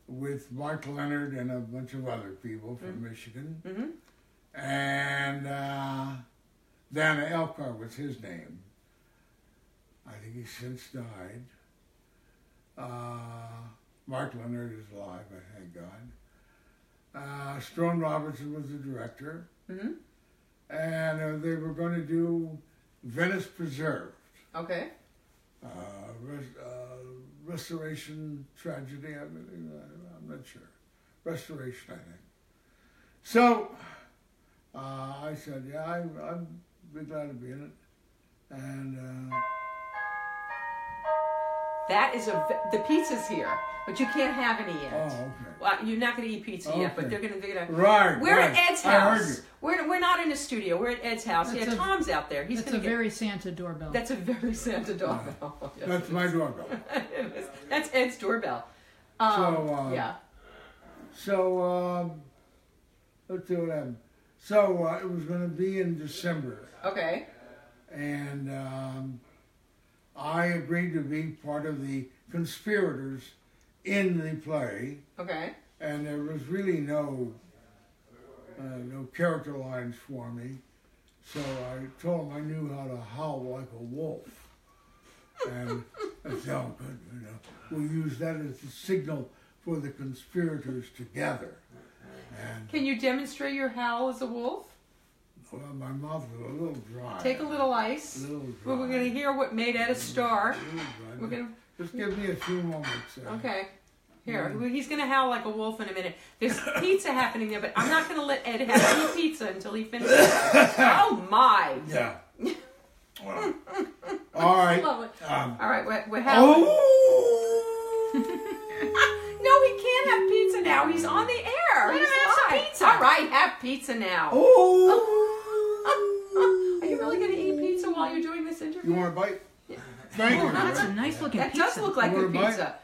with Mark Lenard and a bunch of other people from Michigan. Mhm. And uh, Dana Elcar was his name. I think he's since died. Uh, Mark Lenard is alive, I thank God. Uh, Strone Robertson was the director. Mhm. And uh, they were going to do Venice Preserved, Okay. uh, res- uh, restoration tragedy. I mean, I'm not sure. Restoration, I think. So uh, I said, yeah, I, I'd be glad to be in it. And uh, That is a the pizza's here, but you can't have any yet. oh, okay. Well, you're not going to eat pizza yet, but they're going to. They're gonna. Right. We're right. at Ed's I heard house. you. We're, we're not in a studio. We're at Ed's house. That's yeah, a- Tom's out there. He's That's a to get. very Santa doorbell. That's a very Santa doorbell. Yes, That's my doorbell. That's Ed's doorbell. Um, So, uh, yeah. So um, let's see what happened. So uh, it was going to be in December. Okay. and um, I agreed to be part of the conspirators in the play, Okay. and there was really no uh, no character lines for me. So I told him I knew how to howl like a wolf, and I said, "Oh, good, you know, we'll use that as the signal for the conspirators to gather." And Can you demonstrate your howl as a wolf? Well, my mouth was a little dry. Take a little a ice. little dry. Well, we're going to hear what made Ed a star. A little dry. We're going to Just give me a few moments. uh, Okay. Here, he's going to howl like a wolf in a minute. There's pizza happening there, but I'm not going to let Ed have any pizza until he finishes. oh my! Yeah. Well, all right. Lovely. Um, All right, we're, we're having. oh. No, he can't have pizza now. He's on the air. Let him He's have some pizza. All right, have pizza now. Oh. Are you really going to eat pizza while you're doing this interview? You want a bite? Thank Oh, you. that's a nice looking that pizza. does look like You good want a bite? pizza.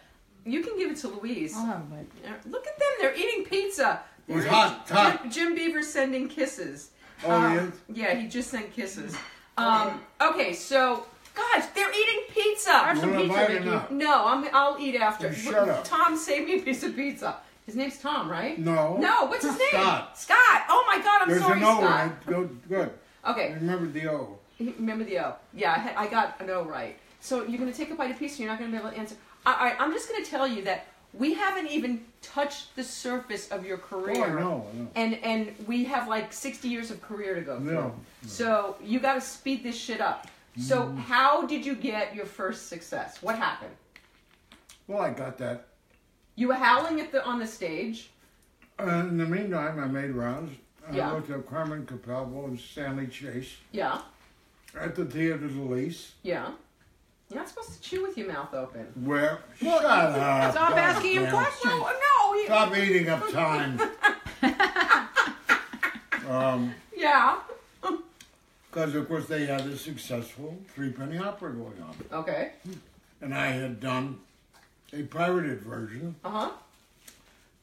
You can give it to Louise. I'll have a bite. Uh, Look at them. They're eating pizza. It was They're- hot, hot. Jim, Jim Beaver's sending kisses. Oh, Um, he is? Yeah, he just sent kisses. Um, okay, so, gosh, they're eating pizza. Have some wanna pizza, bite or Vicki. not? No, I'm, I'll eat after. You shut up. Tom, save me a piece of pizza. His name's Tom, right? No. No, what's his name? Scott. Scott. Oh my God, I'm There's sorry, an O Scott. in it. Go, good. Okay, Remember the O. remember the O. Yeah, I, had, I got an O right. So you're going to take a bite of pizza. You're not going to be able to answer. All right, I'm just going to tell you that we haven't even touched the surface of your career. Oh, I know. I know. And and we have like 60 years of career to go through. No. So you got to speed this shit up. So Mm. how did you get your first success? What happened? Well, I got that. You were howling at the on the stage. Uh, in the meantime, I made rounds. I Yeah. looked up Carmen Capalbo and Stanley Chase Yeah, at the Theater de Lys. yeah. You're not supposed to chew with your mouth open. Where? Well, Shut up. Stop God asking him questions. No, Stop eating up time. um, yeah. because of course they had a successful three penny opera going on, Okay. and I had done a pirated version Uh huh.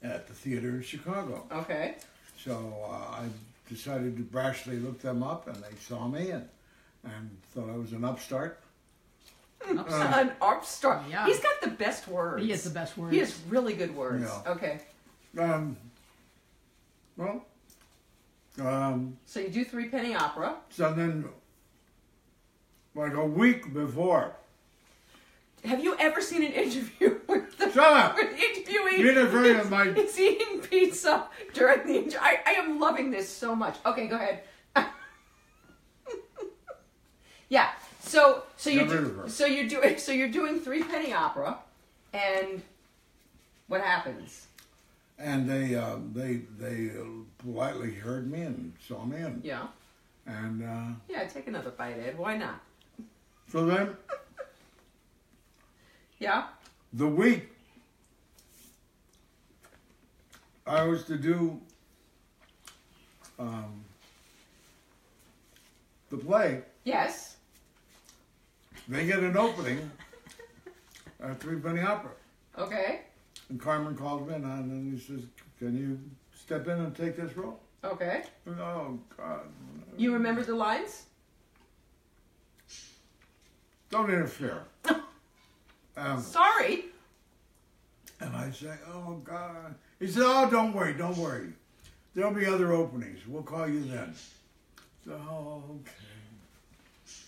at the theater in Chicago. Okay. So uh, I decided to brashly look them up, and they saw me and and thought I was an upstart. An upstart. Yeah. He's got the best words. He has the best words. He has really good words. Yeah. Okay. Um, well, um, So you do three penny opera. so then, like a week before, Have you ever seen an interview with the, Shut up. with the interviewee? You interfering my- He's eating pizza during the interview. I, I am loving this so much. Okay, go ahead. Yeah. So so you do, so you're doing so you're doing three penny opera, and what happens? and they uh, they they politely heard me and saw me, and Yeah. and uh, Yeah. Take another bite, Ed. Why not? so then Yeah. the week I was to do um, the play, Yes. They get an opening at Three Penny Opera. Okay. And Carmen calls me in and he says, Can you step in and take this role? Okay. And, oh, God. You remember the lines? Don't interfere. um, Sorry. and I say, Oh, God. He said, Oh, don't worry, don't worry. There'll be other openings. We'll call you then. So, oh, okay.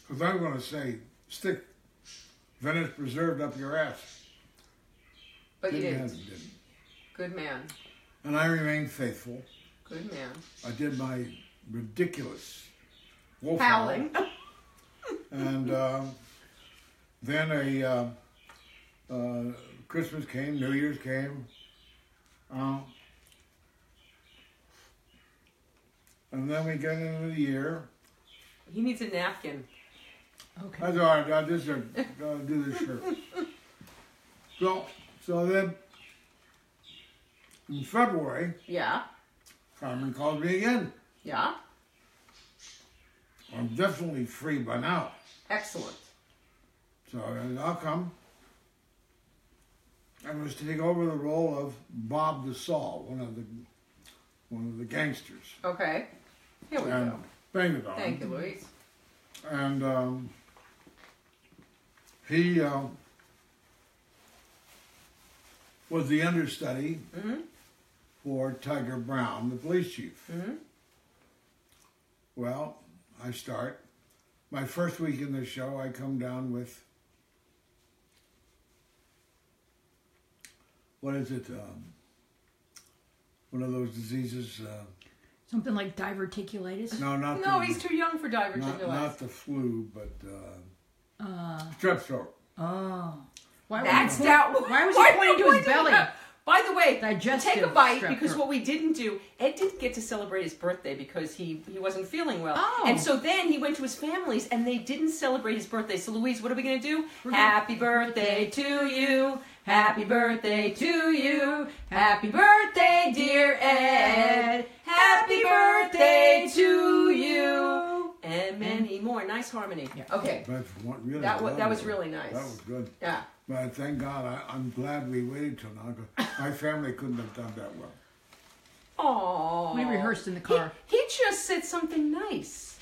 Because I'm going to say, Stick Venice Preserved up your ass. But you Didn't didn't. have- didn't. Good man. And I remained faithful. Good man. I did my ridiculous wolf Howling. howl. and uh, then a uh, uh, Christmas came, New Year's came, uh, and then we get into the year. He needs a napkin. Okay. That's all right. I just uh, gotta do this shirt. So, so then in February, Yeah. Carmen called me again. Yeah. I'm definitely free by now. Excellent. So I'll come. I was to take over the role of Bob the Saw, one of the one of the gangsters. Okay. Here we and go. bang it on. Thank you, Louise. And um, he uh, was the understudy Mm-hmm. for Tiger Brown, the police chief. Mm-hmm. Well, I start. My first week in the show, I come down with what is it? Um, one of those diseases. Uh, Something like diverticulitis. no, not No, the, he's too young for not, diverticulitis. not the flu, but uh, Uh, strep throat. oh. Why, That's why, down. why was he pointing to his belly? By the way, Digestive take a bite strep because throat. what we didn't do, Ed didn't get to celebrate his birthday because he he wasn't feeling well, Oh. and so then he went to his family's and they didn't celebrate his birthday. So Louise, what are we gonna do? gonna- Happy birthday to you. Happy birthday to you. Happy birthday, dear Ed. Happy birthday to you. And mm-hmm. many more. Nice harmony. Yeah. Okay. But one, really, That wa- that was really nice. That was good. Yeah. But thank God, I, I'm glad we waited till now. 'cause My family couldn't have done that well. Oh. We rehearsed in the car. He, he just said something nice.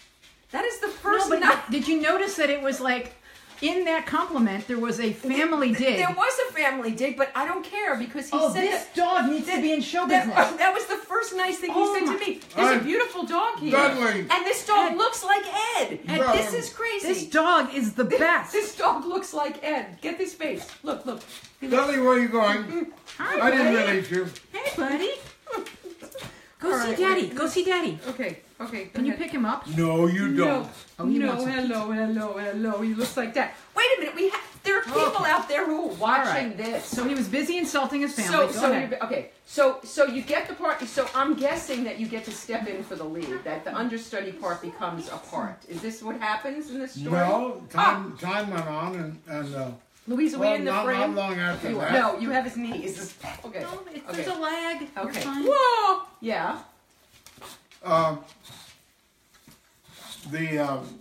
That is the first No, but night. did you notice that it was like in that compliment there was a family dig? There was a family dig, but I don't care because he oh, said this that, dog needs to be in show that, business. that was the first nice thing he Oh said my- to me. There's a beautiful dog here. Dudley. And this dog Ed. looks like Ed. And Ed. this is crazy. This dog is the best. This dog looks like Ed. Get this face. Look, look. He Dudley, where are you going? Hi, I didn't buddy. release you. Hey, buddy. Go All see right, daddy. wait. Go see daddy. Okay, okay. go Can you pick him up? No, you don't. No, Oh, he no, hello, hello, hello. He looks like that. Wait a minute. We have. There are people Okay. out there who are watching right. this. So he was busy insulting his family. So, Go so ahead. you okay. So, so you get the part. So I'm guessing that you get to step in for the lead. That the understudy part becomes a part. Is this what happens in this story? No, time time went on, and and uh, Louise, are we well, in the not, frame? not long after You are. that. No, you have his knees. Okay. No, it, okay. there's a lag. Okay. Whoa. Yeah. Um, the um,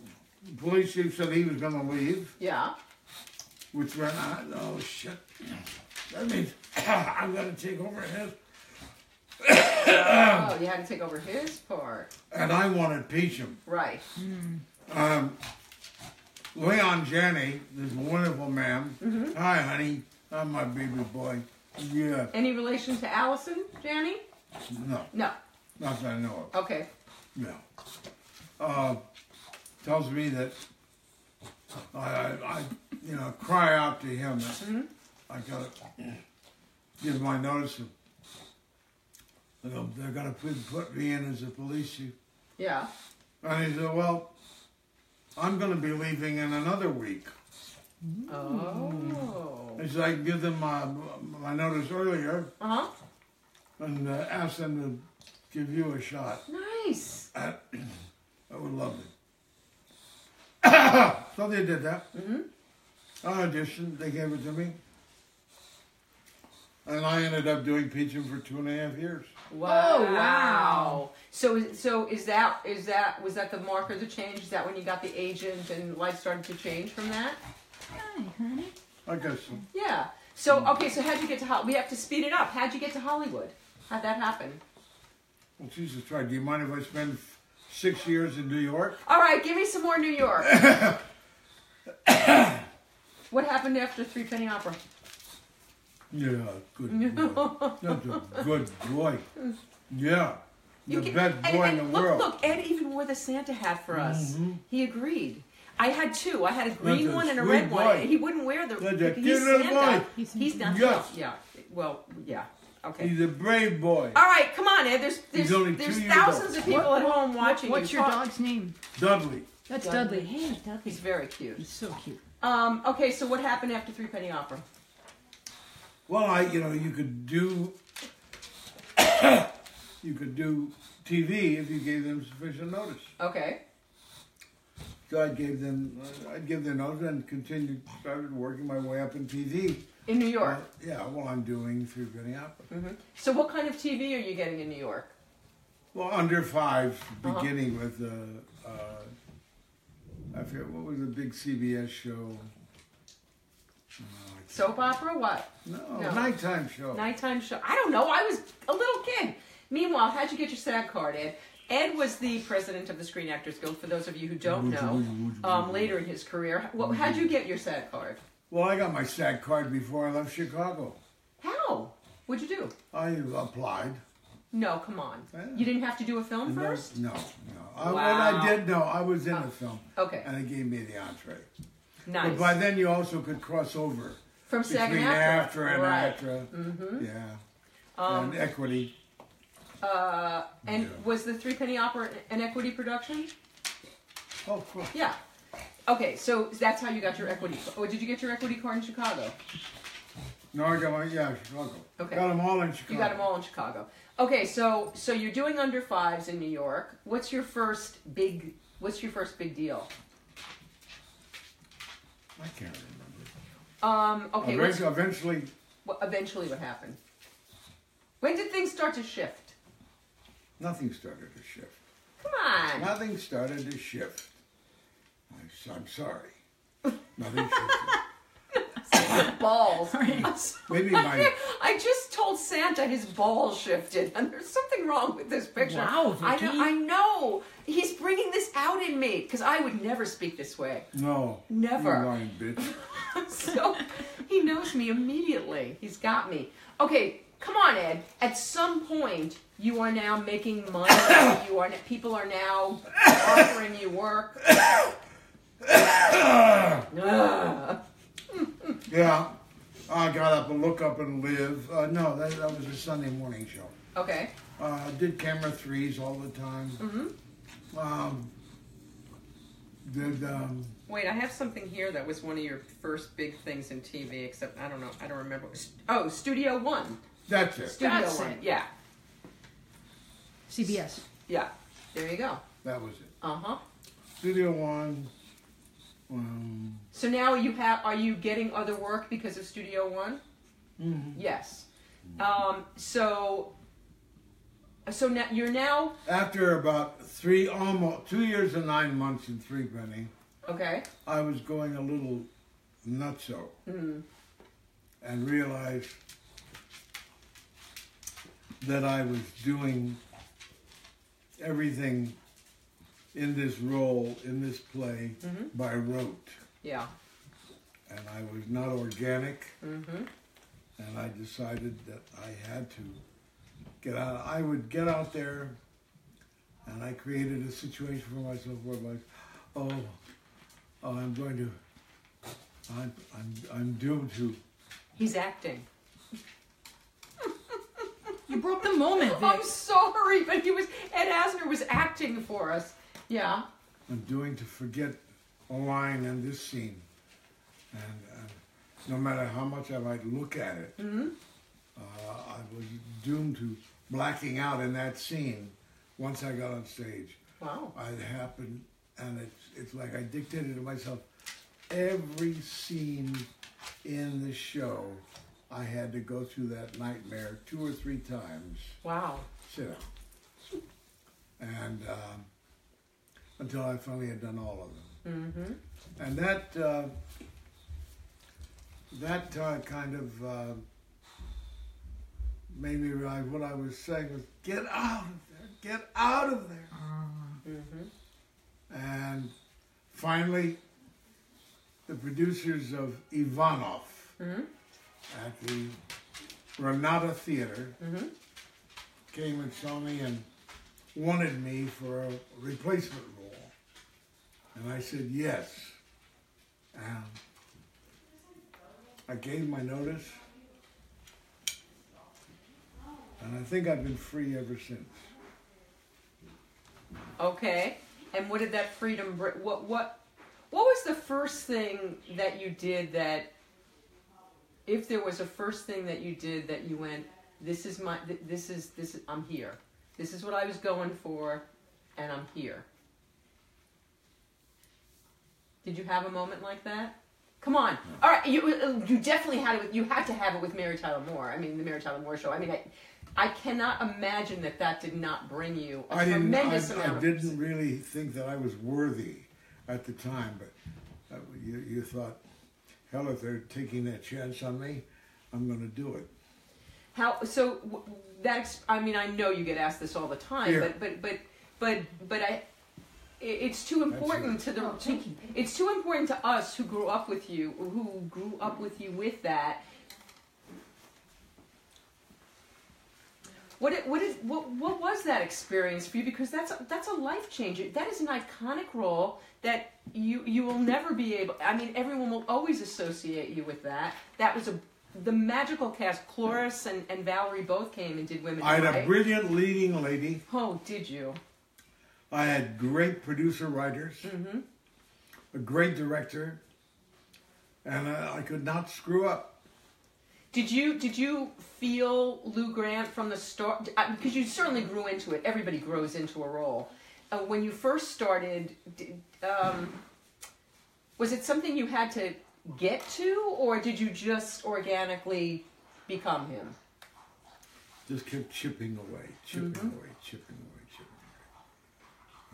police chief said he was going to leave, Yeah. which I, oh shit, that means I'm going to take over his. oh, you had to take over his part. And I wanted Peachum. Right. Um, Leon Janney, this wonderful man. Mm-hmm. Hi, honey. I'm my baby boy. Yeah. Any relation to Allison, Janney? No, No. not that I know of. Okay. No. Uh, tells me that I, I, I, you know, cry out to him that I gotta give my notice of. They're gonna, they're gonna put, put me in as a police chief. Yeah. And he said, well, I'm gonna be leaving in another week. Oh. He said, I can give them my, my notice earlier Uh huh. and uh, ask them to give you a shot. Nice. I, I would love it. So they did that. Mm-hmm. I auditioned. They gave it to me. And I ended up doing Peachum for two and a half years. Wow. Oh, wow. So, so is that is that was that the mark marker the change? Is that when you got the agent and life started to change from that? Hi, honey. I guess so. Yeah. So okay. So how'd you get to Hollywood? We have to speed it up. How'd you get to Hollywood? How'd that happen? Well, Jesus Christ, do you mind if I spend f- six years in New York? All right. Give me some more New York. what happened after Three Penny Opera? Yeah, good boy. That's a good boy. Yeah. You the can- best boy and in the look, world. Look, Ed even wore the Santa hat for us. Mm-hmm. He agreed. I had two. I had a green That's a one and a sweet red one. He wouldn't wear the. That's a he's Santa. boy. He's, He's- not. Yes. Yeah. Well, yeah. Okay. He's a brave boy. All right, come on, Ed. There's there's, only there's thousands of people at home watching What's you. your Talk- dog's name? Dudley. That's Dudley. Dudley. Hey, Dudley. He's very cute. He's so cute. Um, okay, so what happened after Three Penny Opera? Well, I, you know, you could do, you could do TV if you gave them sufficient notice. Okay. So I gave them, uh, I'd give them notice and continued, started working my way up in TV. In New Uh, York. yeah, well, I'm doing Three Penny Opera. So what kind of TV are you getting in New York? Well, under five, Uh-huh. beginning with, uh, uh, I forget, what was the big CBS show? Oh, Soap opera? What? no, no. nighttime show. Nighttime show. I don't know. I was a little kid. Meanwhile, how'd you get your SAG card, Ed? Ed was the president of the Screen Actors Guild. For those of you who don't know, um, later in his career, well, how'd you get your SAG card? Well, I got my SAG card before I left Chicago. How? What'd you do? I applied. No, come on. Yeah. You didn't have to do a film No, first? No, no. I, Wow. I did, no, I was in the film, Okay, and they gave me the entree. nice. But by then, you also could cross over From SAG and after and right. after. Mm-hmm. Yeah. Um, and equity. uh, and Yeah. was the Three Penny Opera an equity production? Oh, course. Yeah. Okay, so that's how you got your equity. Oh, did you get your equity card in Chicago? No, I got my yeah Chicago. Okay. Got them all in Chicago. You got them all in Chicago. Okay, so so you're doing under fives in New York. What's your first big? What's your first big deal? I can't remember. Um. Okay. What's, eventually, eventually, what, eventually, what happened? When did things start to shift? nothing started to shift. Come on. Nothing started to shift. I, I'm sorry. Nothing shifted. balls. Sorry. Maybe my I just told Santa his balls shifted, and there's something wrong with this picture. Wow, I Vicki. know. I know. He's bringing this out in me because I would never speak this way. no. Never. You lying bitch. so he knows me immediately. He's got me. Okay, come on, Ed. At some point, you are now making money. you are people are now offering you work. Ugh. Yeah. I got up and look up and live. Uh, no, that, that was a Sunday morning show. okay. Uh, did camera threes all the time. Mm-hmm. Um, did um, Wait, I have something here that was one of your first big things in TV. Except I don't know. I don't remember. Oh, Studio One. that's it. Studio That's One. it. Yeah. CBS. Yeah. There you go. That was it. Uh huh. Studio One. Um, So now you have are you getting other work because of Studio One? mhm. Yes. Um, so so now you're now After about three, almost two years and nine months in Three Penny, okay. I was going a little nutso Mm. and realized that I was doing everything in this role, in this play, Mhm. by rote. Yeah. And I was not organic, Mm-hmm. and I decided that I had to get out. I would get out there, and I created a situation for myself where like, oh, oh I'm going to, I'm, I'm, I'm doomed to He's acting. You broke the moment, I'm sorry, but he was Ed Asner was acting for us. Yeah. I'm doing to forget a line in this scene, and, and no matter how much I might look at it, Mm-hmm. uh, I was doomed to blacking out in that scene. Once I got on stage, Wow. it happened, and it's it's like I dictated to myself every scene in the show I had to go through that nightmare two or three times. Wow. Sit down. And um, until I finally had done all of them. Mm-hmm. And that uh, that uh, kind of uh, made me realize what I was saying was get out of there, get out of there. Mm-hmm. And finally, the producers of Ivanov Mhm. at the Renata Theater Mhm. came and saw me and wanted me for a replacement role. And I said yes. I gave my notice. And I think I've been free ever since. Okay. And what did that freedom bring? What what what was the first thing that you did that if there was a first thing that you did that you went this is my this is this I'm here. This is what I was going for and I'm here. Did you have a moment like that? Come on. All right, you uh, you definitely had it with, you had to have it with Mary Tyler Moore. I mean, the Mary Tyler Moore show. I mean, I I cannot imagine that that did not bring you a I didn't. I, tremendous I amount of didn't really think that I was worthy at the time, but uh, you, you thought, hell, if they're taking that chance on me, I'm going to do it. How so? That's. I mean, I know you get asked this all the time, Here. but but but but but I. i- It's too important to the. Oh, To, thank you. it's too important to us who grew up with you, who grew up with you with that. What it, what is what what was that experience for you? Because that's a, that's a life changer. That is an iconic role that you you will never be able. I mean, everyone will always associate you with that. That was a the magical cast. Cloris and, and Valerie both came and did Women I had Right. a brilliant leading lady. oh, did you? I had great producer writers, Mm-hmm. a great director, and I, I could not screw up. Did you did you feel Lou Grant from the start? uh, Because you certainly grew into it. Everybody grows into a role. Uh, when you first started, did, um, was it something you had to get to, or did you just organically become him? Just kept chipping away, chipping Mhm. away, chipping away, chipping away.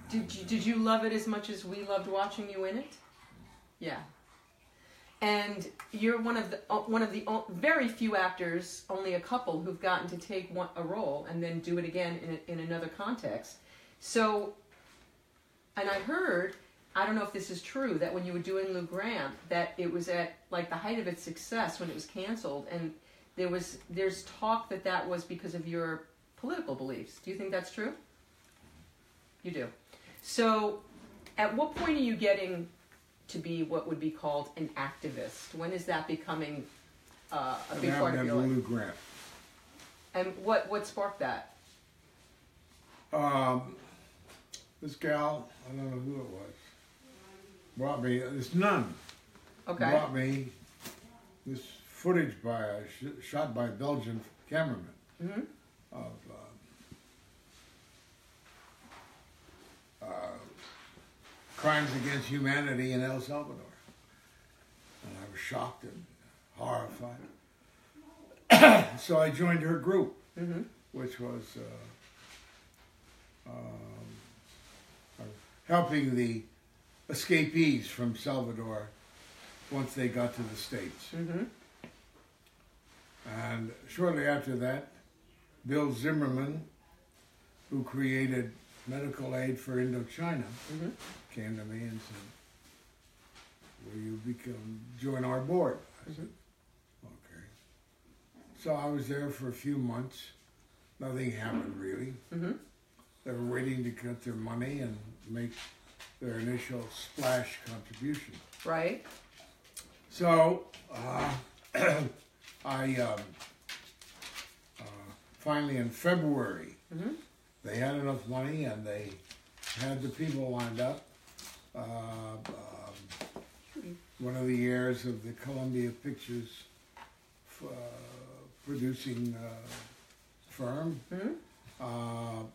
Did you did you love it as much as we loved watching you in it? Yeah. And you're one of the uh, one of the very few actors, only a couple, who've gotten to take one, a role and then do it again in, a, in another context. So, and I heard, I don't know if this is true, that when you were doing Lou Grant, that it was at like the height of its success when it was canceled, and there was there's talk that that was because of your political beliefs. Do you think that's true? You do. So, at what point are you getting to be what would be called an activist? When is that becoming uh, a big part of your life? Lou Grant. And what what sparked that? Um, this gal, I don't know who it was, brought me this nun Okay. brought me this footage by a sh- shot by a Belgian cameraman hmm of uh, uh, crimes against humanity in El Salvador, and I was shocked and horrified. so I joined her group, hmm which was uh, um, uh, helping the escapees from Salvador once they got to the States. hmm And shortly after that, Bill Zimmerman, who created medical aid for Indochina, hmm came to me and said, Will you become join our board? I said, Okay. So I was there for a few months. Nothing happened really. hmm They were waiting to get their money and make their initial splash contribution. Right. So uh, I um, uh, finally in February hmm they had enough money and they had the people lined up. Uh, um, one of the heirs of the Columbia Pictures f- uh, producing uh, firm, hmm uh, um,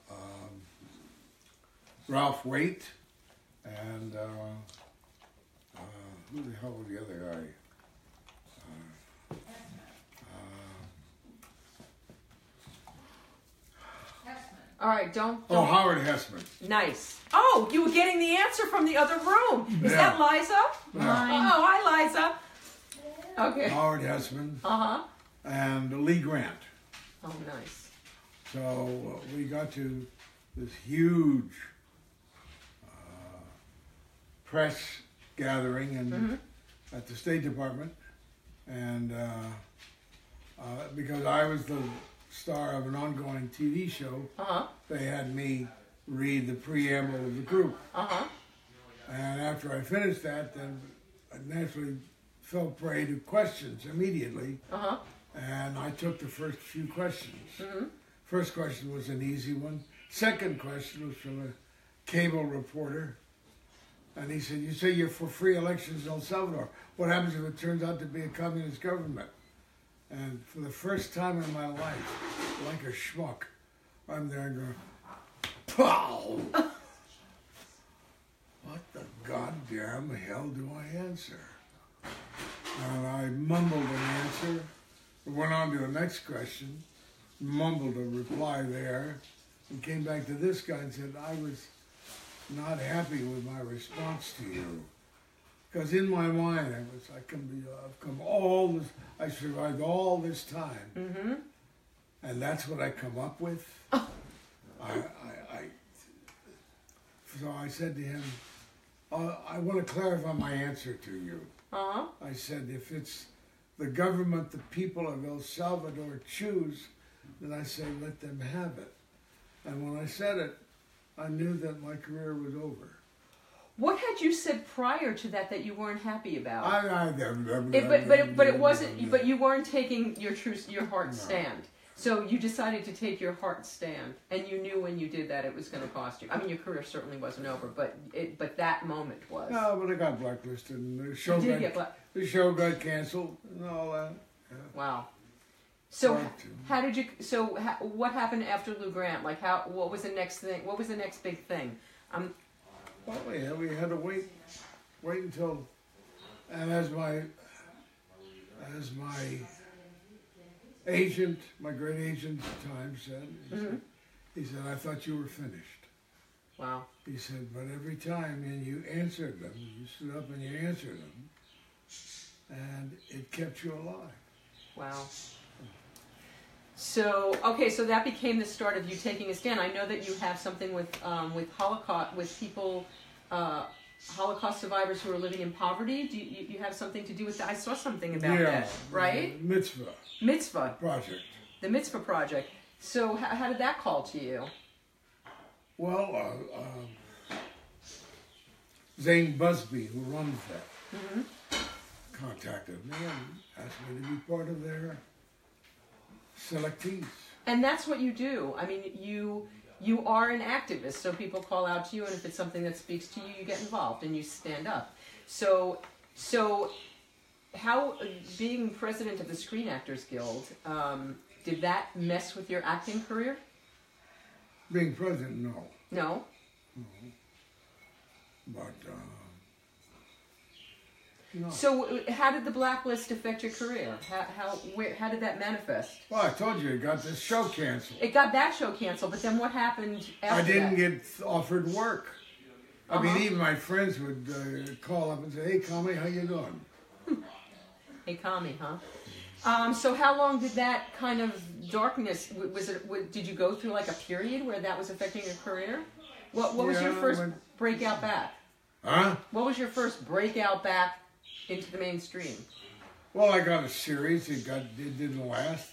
Ralph Waite, and uh, uh, who the hell was the other guy? All right, don't. Oh, don't Howard Hesseman. Nice. Oh, you were getting the answer from the other room. Is Yeah. that Liza? Mine. Oh, hi, Liza. Okay. Howard Hesseman Uh huh. and Lee Grant. Oh, nice. So uh, we got to this huge uh, press gathering and Mm-hmm. at the State Department, and uh, uh, because I was the star of an ongoing TV show, Uh huh. they had me read the preamble of the group. Uh huh. And after I finished that, then I naturally fell prey to questions immediately. Uh huh. And I took the first few questions. Mm-hmm. First question was an easy one. Second question was from a cable reporter. And he said, You say you're for free elections in El Salvador. What happens if it turns out to be a communist government? And for the first time in my life, like a schmuck, I'm there and going, Pow! what the goddamn hell do I answer? And I mumbled an answer, went on to the next question, mumbled a reply there, and came back to this guy and said, I was not happy with my response to you. Because in my mind, I was, I can be, I've come all this, I survived all this time, Mm-hmm. and that's what I come up with. I, I, I, so I said to him, uh, I want to clarify my answer to you. Uh huh. I said, if it's the government the people of El Salvador choose, then I say, let them have it. And when I said it, I knew that my career was over. What had you said prior to that that you weren't happy about? I, I, It, but but it, but it wasn't. But you weren't taking your true your heart No. stand. So you decided to take your heart stand, and you knew when you did that it was going to cost you. I mean, your career certainly wasn't over, but it but that moment was. No, but I got blacklisted, and the show you did got black. the show got canceled, and all that. Wow. So how did you? So ha, what happened after Lou Grant? Like how? What was the next thing? What was the next big thing? Um. Well, yeah, we had to wait, wait until, and as my, as my agent, my great agent at the time said, he, Mm-hmm. said, he said, I thought you were finished. Wow. He said, but every time and you answered them, you stood up and you answered them, and it kept you alive. Wow. So okay, so that became the start of you taking a stand. I know that you have something with um, with Holocaust with people, uh, Holocaust survivors who are living in poverty. Do you, you- have something to do with that? I saw something about that. Right? Mitzvah Mitzvah, project. the Mitzvah project. So how, how did that call to you? Well, uh, um, Zane Buzby, who runs that, Mm-hmm. contacted me and asked me to be part of their selectees. And that's what you do. I mean, you you are an activist, so people call out to you, and if it's something that speaks to you, you get involved and you stand up. So, so how being president of the Screen Actors Guild um, did that mess with your acting career? Being president, no, No. but uh, no. So, uh, how did the blacklist affect your career? How how where how did that manifest? Well, I told you, it got this show canceled. It got that show canceled, but then what happened after I didn't that? get offered work. I Uh-huh. mean, even my friends would uh, call up and say, "Hey, Tommy, how you doing?" Hey, Kami, huh? Um, so how long did that kind of darkness was it? w- Did you go through like a period where that was affecting your career? What What was your first when- breakout back? Huh? What was your first breakout back into the mainstream? Well, I got a series. It got it didn't last.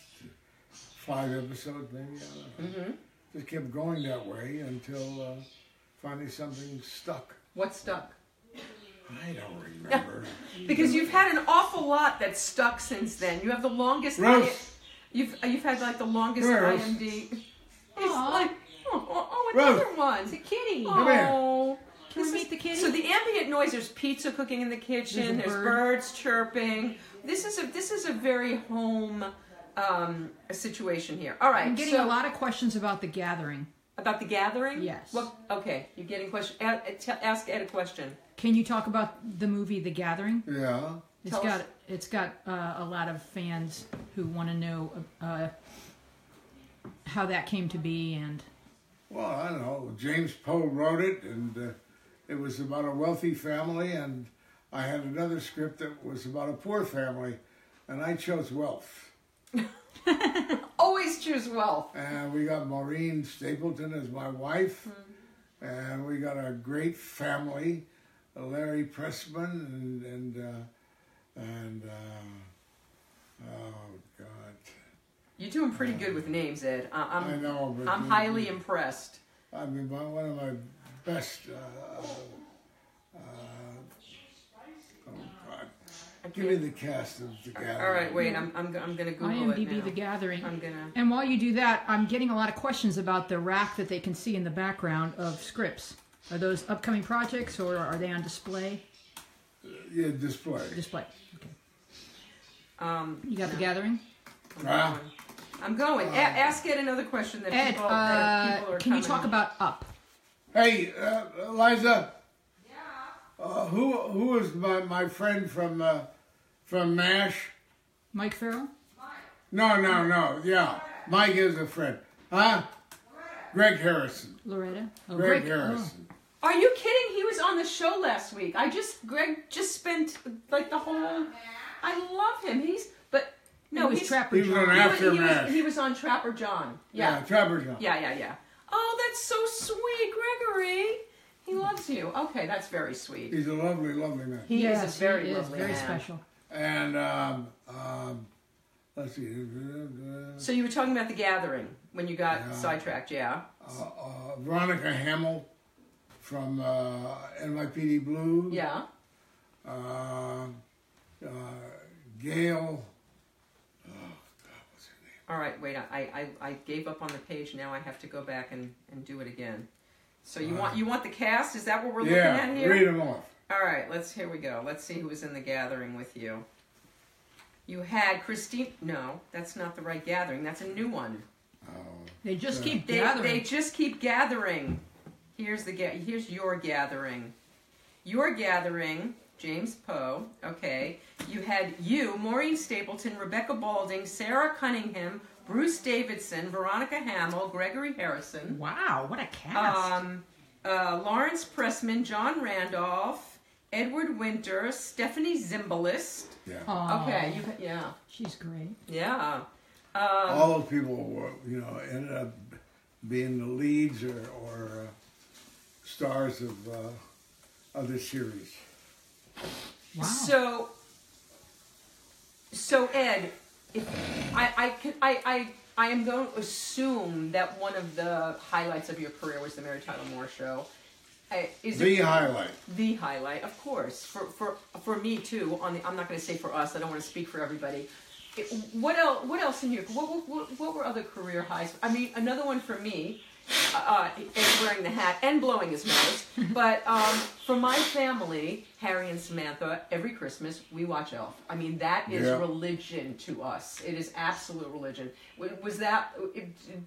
Five episodes, maybe. I don't know. Mm-hmm. Just kept going that way until uh, finally something stuck. What stuck? I don't remember. Because you've had an awful lot that's stuck since then. You have the longest. Rose. you've you've had like the longest Come here, Rose. IMD. It's Aw. like oh, oh, oh Rose. another one. It's a kitty. Come here. Oh. Can we This meet the kitty? So the ambient noise, there's pizza cooking in the kitchen, a there's, bird. birds chirping. This is a this is a very home um, situation here. All right, I'm getting so a lot of questions about the gathering. about the gathering. Yes. What? Okay, you're getting question. a- a- t- Ask Ed a question. Can you talk about the movie The Gathering? yeah. It's Tell got us. it's got uh, a lot of fans who want to know uh, how that came to be and Well, I don't know. James Poe wrote it, and uh, it was about a wealthy family, and I had another script that was about a poor family, and I chose wealth. Always choose wealth. And we got Maureen Stapleton as my wife, and we got a great family, uh, Larry Pressman, and and uh, and uh, oh God, You're doing pretty good with names, Ed. I- I I'm know. But I'm highly impressed. I mean, my, one of my best. Uh, uh, oh God! Give me the cast of the gathering. All right, wait. I'm I'm, go- I'm gonna Google it IMDb now. The Gathering. I'm gonna. And while you do that, I'm getting a lot of questions about the rack that they can see in the background of scripts. Are those upcoming projects or are they on display? Yeah, display. Display. Okay. Um, You got The Gathering? Ah, I'm going. A- ask Ed another question that Ed, people, that uh, people are can you coming- talk about Up? Hey, uh, Eliza. Yeah. Uh, who who is my, my friend from uh, from Mash? Mike Farrell? No, no, no. Yeah, Mike is a friend. Huh? Greg Harrison. Loretta? Oh, Greg, Greg- oh. Harrison. Are you kidding? He was on the show last week. I just Greg just spent like the whole. I love him. He's but no, it was he's Trapper he was John. on he, was, After he, was, Mash. he was on Trapper John. Yeah, Yeah. Trapper John. Yeah, yeah, yeah. Oh, that's so sweet, Gregory. He loves you. Okay, that's very sweet. He's a lovely, lovely man. He yes, is a very he is lovely very man. special. And um, um, let's see. So you were talking about the gathering when you got Yeah. sidetracked, yeah? Uh, uh, Veronica Hamel from uh, NYPD Blue. Yeah. Uh, uh, Gail. Oh God, what's her name? All right, wait. I, I, I gave up on the page. Now I have to go back and, and do it again. So you want you want the cast? Is that what we're looking at here? read them off. All right, let's here we go. Let's see who was in the gathering with you. You had Christine. No, that's not the right gathering. That's a new one. Oh, They just Yeah. keep They, gathering. they just keep gathering. Here's the here's your gathering. Your gathering, James Poe. Okay, you had you, Maureen Stapleton, Rebecca Balding, Sarah Cunningham, Bruce Davidson, Veronica Hamel, Gregory Harrison, wow, what a cast. um, uh, Lawrence Pressman, John Randolph, Edward Winter, Stephanie Zimbalist. yeah. Aw, Okay, you yeah She's great. yeah. Um, All those people were, you know, ended up being the leads or, or uh, stars of uh, other series. Wow. So, so Ed, if I I can I I I am going to assume that one of the highlights of your career was the Mary Tyler Moore Show. I, is The it highlight. the highlight? Of course, for for for me too. On the, I'm not going to say for us. I don't want to speak for everybody. It, what else? What else in your what, what, what, what were other career highs? I mean, another one for me. Uh, is wearing the hat and blowing his nose. But um, for my family, Harry and Samantha, every Christmas we watch Elf. I mean, that is Yeah. religion to us. It is absolute religion. Was that?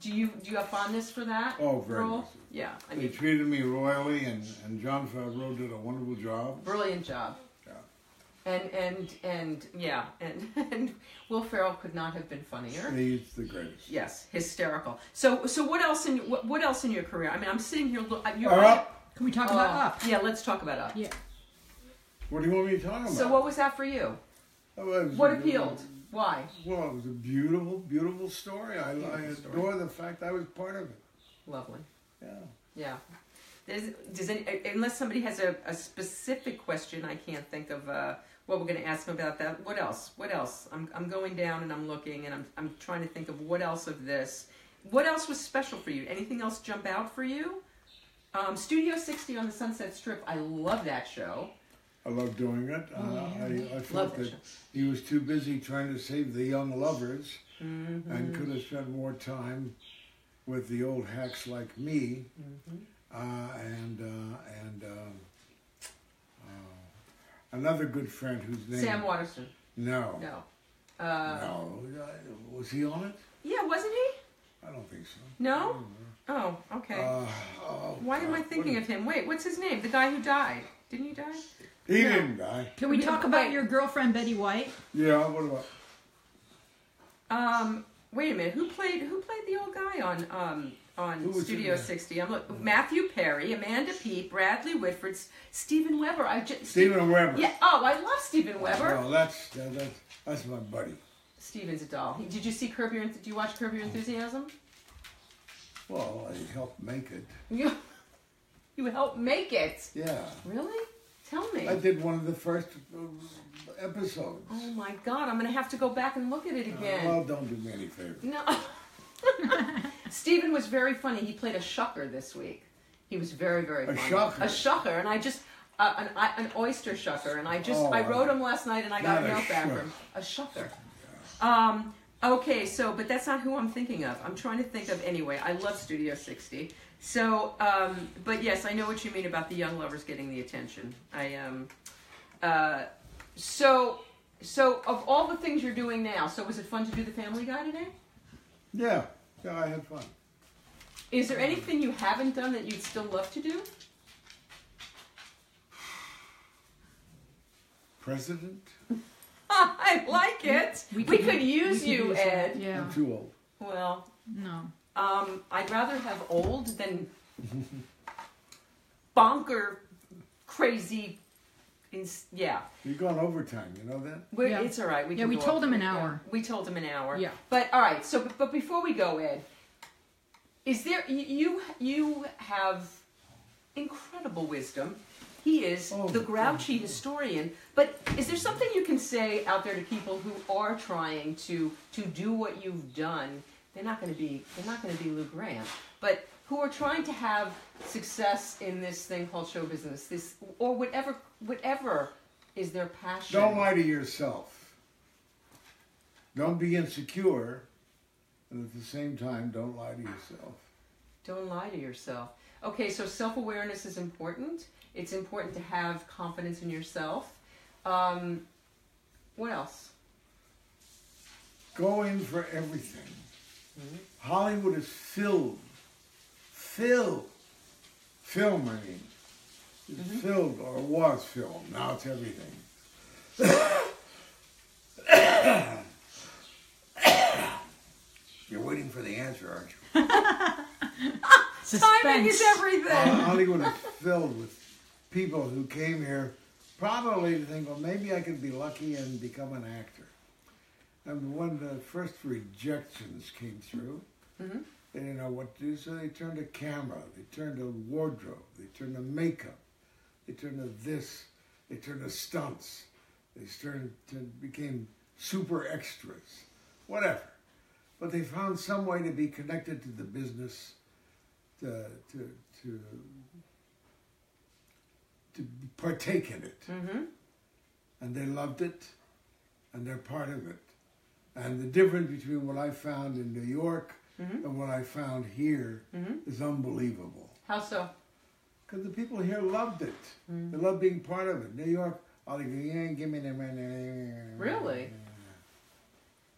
Do you do you have fondness for that? Oh, very role? much. Yeah, I They treated me royally, and, and Jon Favreau did a wonderful job. brilliant job. Yeah. And and and yeah, and and Will Ferrell could not have been funnier. He's the greatest. Yes, hysterical. So so what else in what, what else in your career? I mean, I'm sitting here. Look, you're Are up? Can we talk Oh, about Up? Yeah, let's talk about up. Yeah. What do you want me to talk about? So what was that for you? It was- What appealed? Why? Well, it was a beautiful, beautiful story. I, I Beautiful story. adore the fact I was part of it. Lovely. Yeah. Yeah. Does, does any, unless somebody has a, a specific question, I can't think of uh, what we're going to ask them about that. What else? What else? I'm, I'm going down and I'm looking and I'm, I'm trying to think of what else of this. What else was special for you? Anything else jump out for you? Um, Studio 60 on the Sunset Strip. I love that show. I love doing it. Oh, uh, I, I Love felt that he was too busy trying to save the young lovers Mm-hmm. and could have spent more time with the old hacks like me. Mm-hmm. Uh, and uh, and um, uh, another good friend whose name Sam Waterston. No, No. Uh, no, was he on it? Yeah, wasn't he? I don't think so. No? Oh, okay. Uh, oh, Why am I thinking what of him? Wait, what's his name? The guy who died. Didn't he die? He No. didn't die. Can we Yeah, talk about wait. your girlfriend Betty White? Yeah. What about? Um, wait a minute. Who played who played the old guy on um on Who was in Studio 60. I'm look, Matthew Perry, Amanda Peet, Bradley Whitford, Steven Weber. I just Steven Weber. Yeah. Oh, I love Steven Weber. Well, that's that, that's that's my buddy. Steven's a doll. He- Did you see Curb Your? Did you watch Curb Your Enthusiasm? Well, I helped make it. You, you helped make it. Yeah, Really? Tell me. I did one of the first uh, episodes. Oh my God! I'm gonna have to go back and look at it again. Well, don't do me any favor. No. Steven was very funny. He played a shucker this week. He was very, very funny. A shucker? A shucker, and I just uh, an I- an oyster shucker, and I just Oh, I wrote him last night, and I got a not a note back from him. A shucker. Um. Okay, so but that's not who I'm thinking of. I'm trying to think of anyway. I love Studio 60. So, um, but yes, I know what you mean about the young lovers getting the attention. I um, uh, so so of all the things you're doing now, so was it fun to do the Family Guy today? Yeah, yeah, I had fun. Is there anything you haven't done that you'd still love to do? President? I like it. We, could, use we you, use Ed. Yeah. I'm too old. Well, No. um, I'd rather have old than bonker, crazy. Ins- yeah, You're going overtime. You know that? We're, Yeah. it's all right. We Yeah, can we told him an yeah, hour. We told him an hour. Yeah. But all right. So, but, but before we go, Ed, is there you you have incredible wisdom. He is Oh, the grouchy historian. But is there something you can say out there to people who are trying to to do what you've done? They're not going to be they're not going to be Lou Grant, but who are trying to have success in this thing called show business, this or whatever whatever is their passion. Don't lie to yourself. Don't be insecure, and at the same time, don't lie to yourself. Don't lie to yourself. Okay, so self awareness is important. It's important to have confidence in yourself. Um, what else? Go in for everything. Hollywood is filled, filled, film, I mean, is filled or was film. Now it's everything. You're waiting for the answer, aren't you? Timing is everything. Uh, Hollywood is filled with people who came here probably to think, well, maybe I could be lucky and become an actor. And when the first rejections came through, Mhm. They didn't know what to do, so they turned to camera, they turned to wardrobe, they turned to makeup, they turned to this, they turned to stunts, they turned to became super extras, whatever. But they found some way to be connected to the business, to to to to partake in it, Mm-hmm. and they loved it, and they're part of it. And the difference between what I found in New York Mhm. and what I found here Mhm. is unbelievable. How so? Because the people here loved it. They loved being part of it. New York, all they go, yeah, give me the money. Really?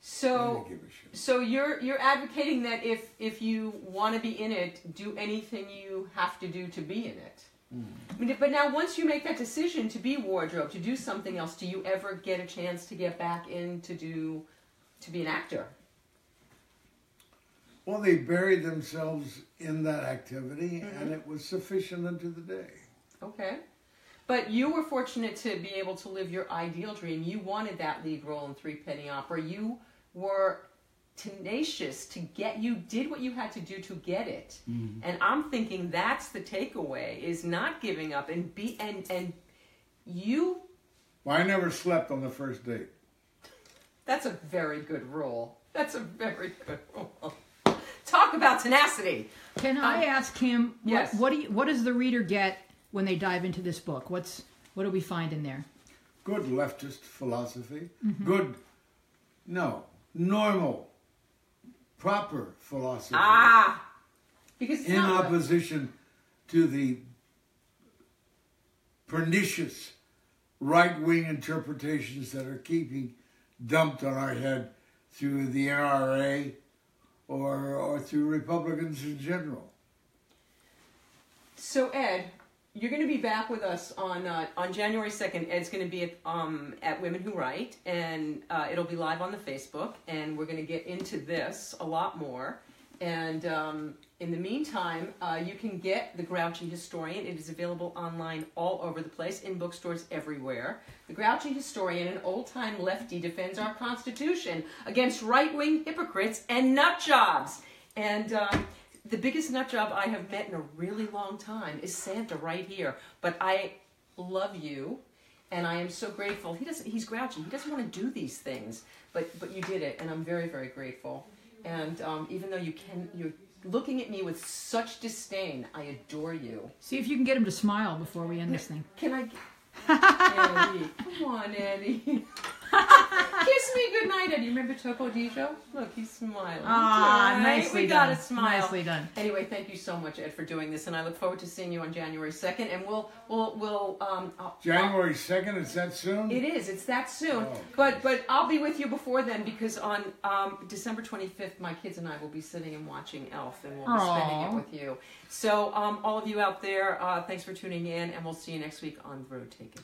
So, give a shit. so you're you're advocating that if if you want to be in it, do anything you have to do to be in it. I mean, but now once you make that decision to be wardrobe, to do something else, do you ever get a chance to get back in to do to be an actor? Well, they buried themselves in that activity, mm-hmm. and it was sufficient unto the day. Okay. But you were fortunate to be able to live your ideal dream. You wanted that lead role in Threepenny Opera. You were tenacious to get you did what you had to do to get it. Mm-hmm. And I'm thinking that's the takeaway is not giving up and be and and you Well, I never slept on the first date. that's a very good rule. That's a very good rule. Talk about tenacity. Can I ask him? What, yes. What do you, What does the reader get when they dive into this book? What's What do we find in there? Good leftist philosophy. Good, no, normal, proper philosophy. Ah. Because in not what- opposition to the pernicious right wing interpretations that are keeping dumped on our head through the NRA or, or through Republicans in general. So Ed, you're going to be back with us on uh, on January second. Ed's going to be at um, at Women Who Write, and uh, it'll be live on the Facebook, and we're going to get into this a lot more. And um, in the meantime, uh, you can get The Grouchy Historian. It is available online all over the place, in bookstores everywhere. The Grouchy Historian, an old time lefty, defends our Constitution against right wing hypocrites and nut jobs. And um, the biggest nut job I have met in a really long time is Santa right here. But I love you and I am so grateful. He doesn't. He's grouchy. He doesn't want to do these things, but but you did it, and I'm very very grateful. And um, even though you can, you're looking at me with such disdain. I adore you. See if you can get him to smile before we end this thing. Can I? Eddie, come on, Eddie. Kiss me goodnight, you Remember Topo Gigio? Look, he's smiling. Ah, Right? nicely we done. got a smile. Nicely done. Anyway, thank you so much, Ed, for doing this, and I look forward to seeing you on January second. And we'll we'll we'll um. I'll- January 2nd, is that soon? It is. It's that soon. Oh. But but I'll be with you before then because on um, December 25th, my kids and I will be sitting and watching Elf, and we'll be spending it with you. So um, all of you out there, uh, thanks for tuning in, and we'll see you next week on The Road Taken.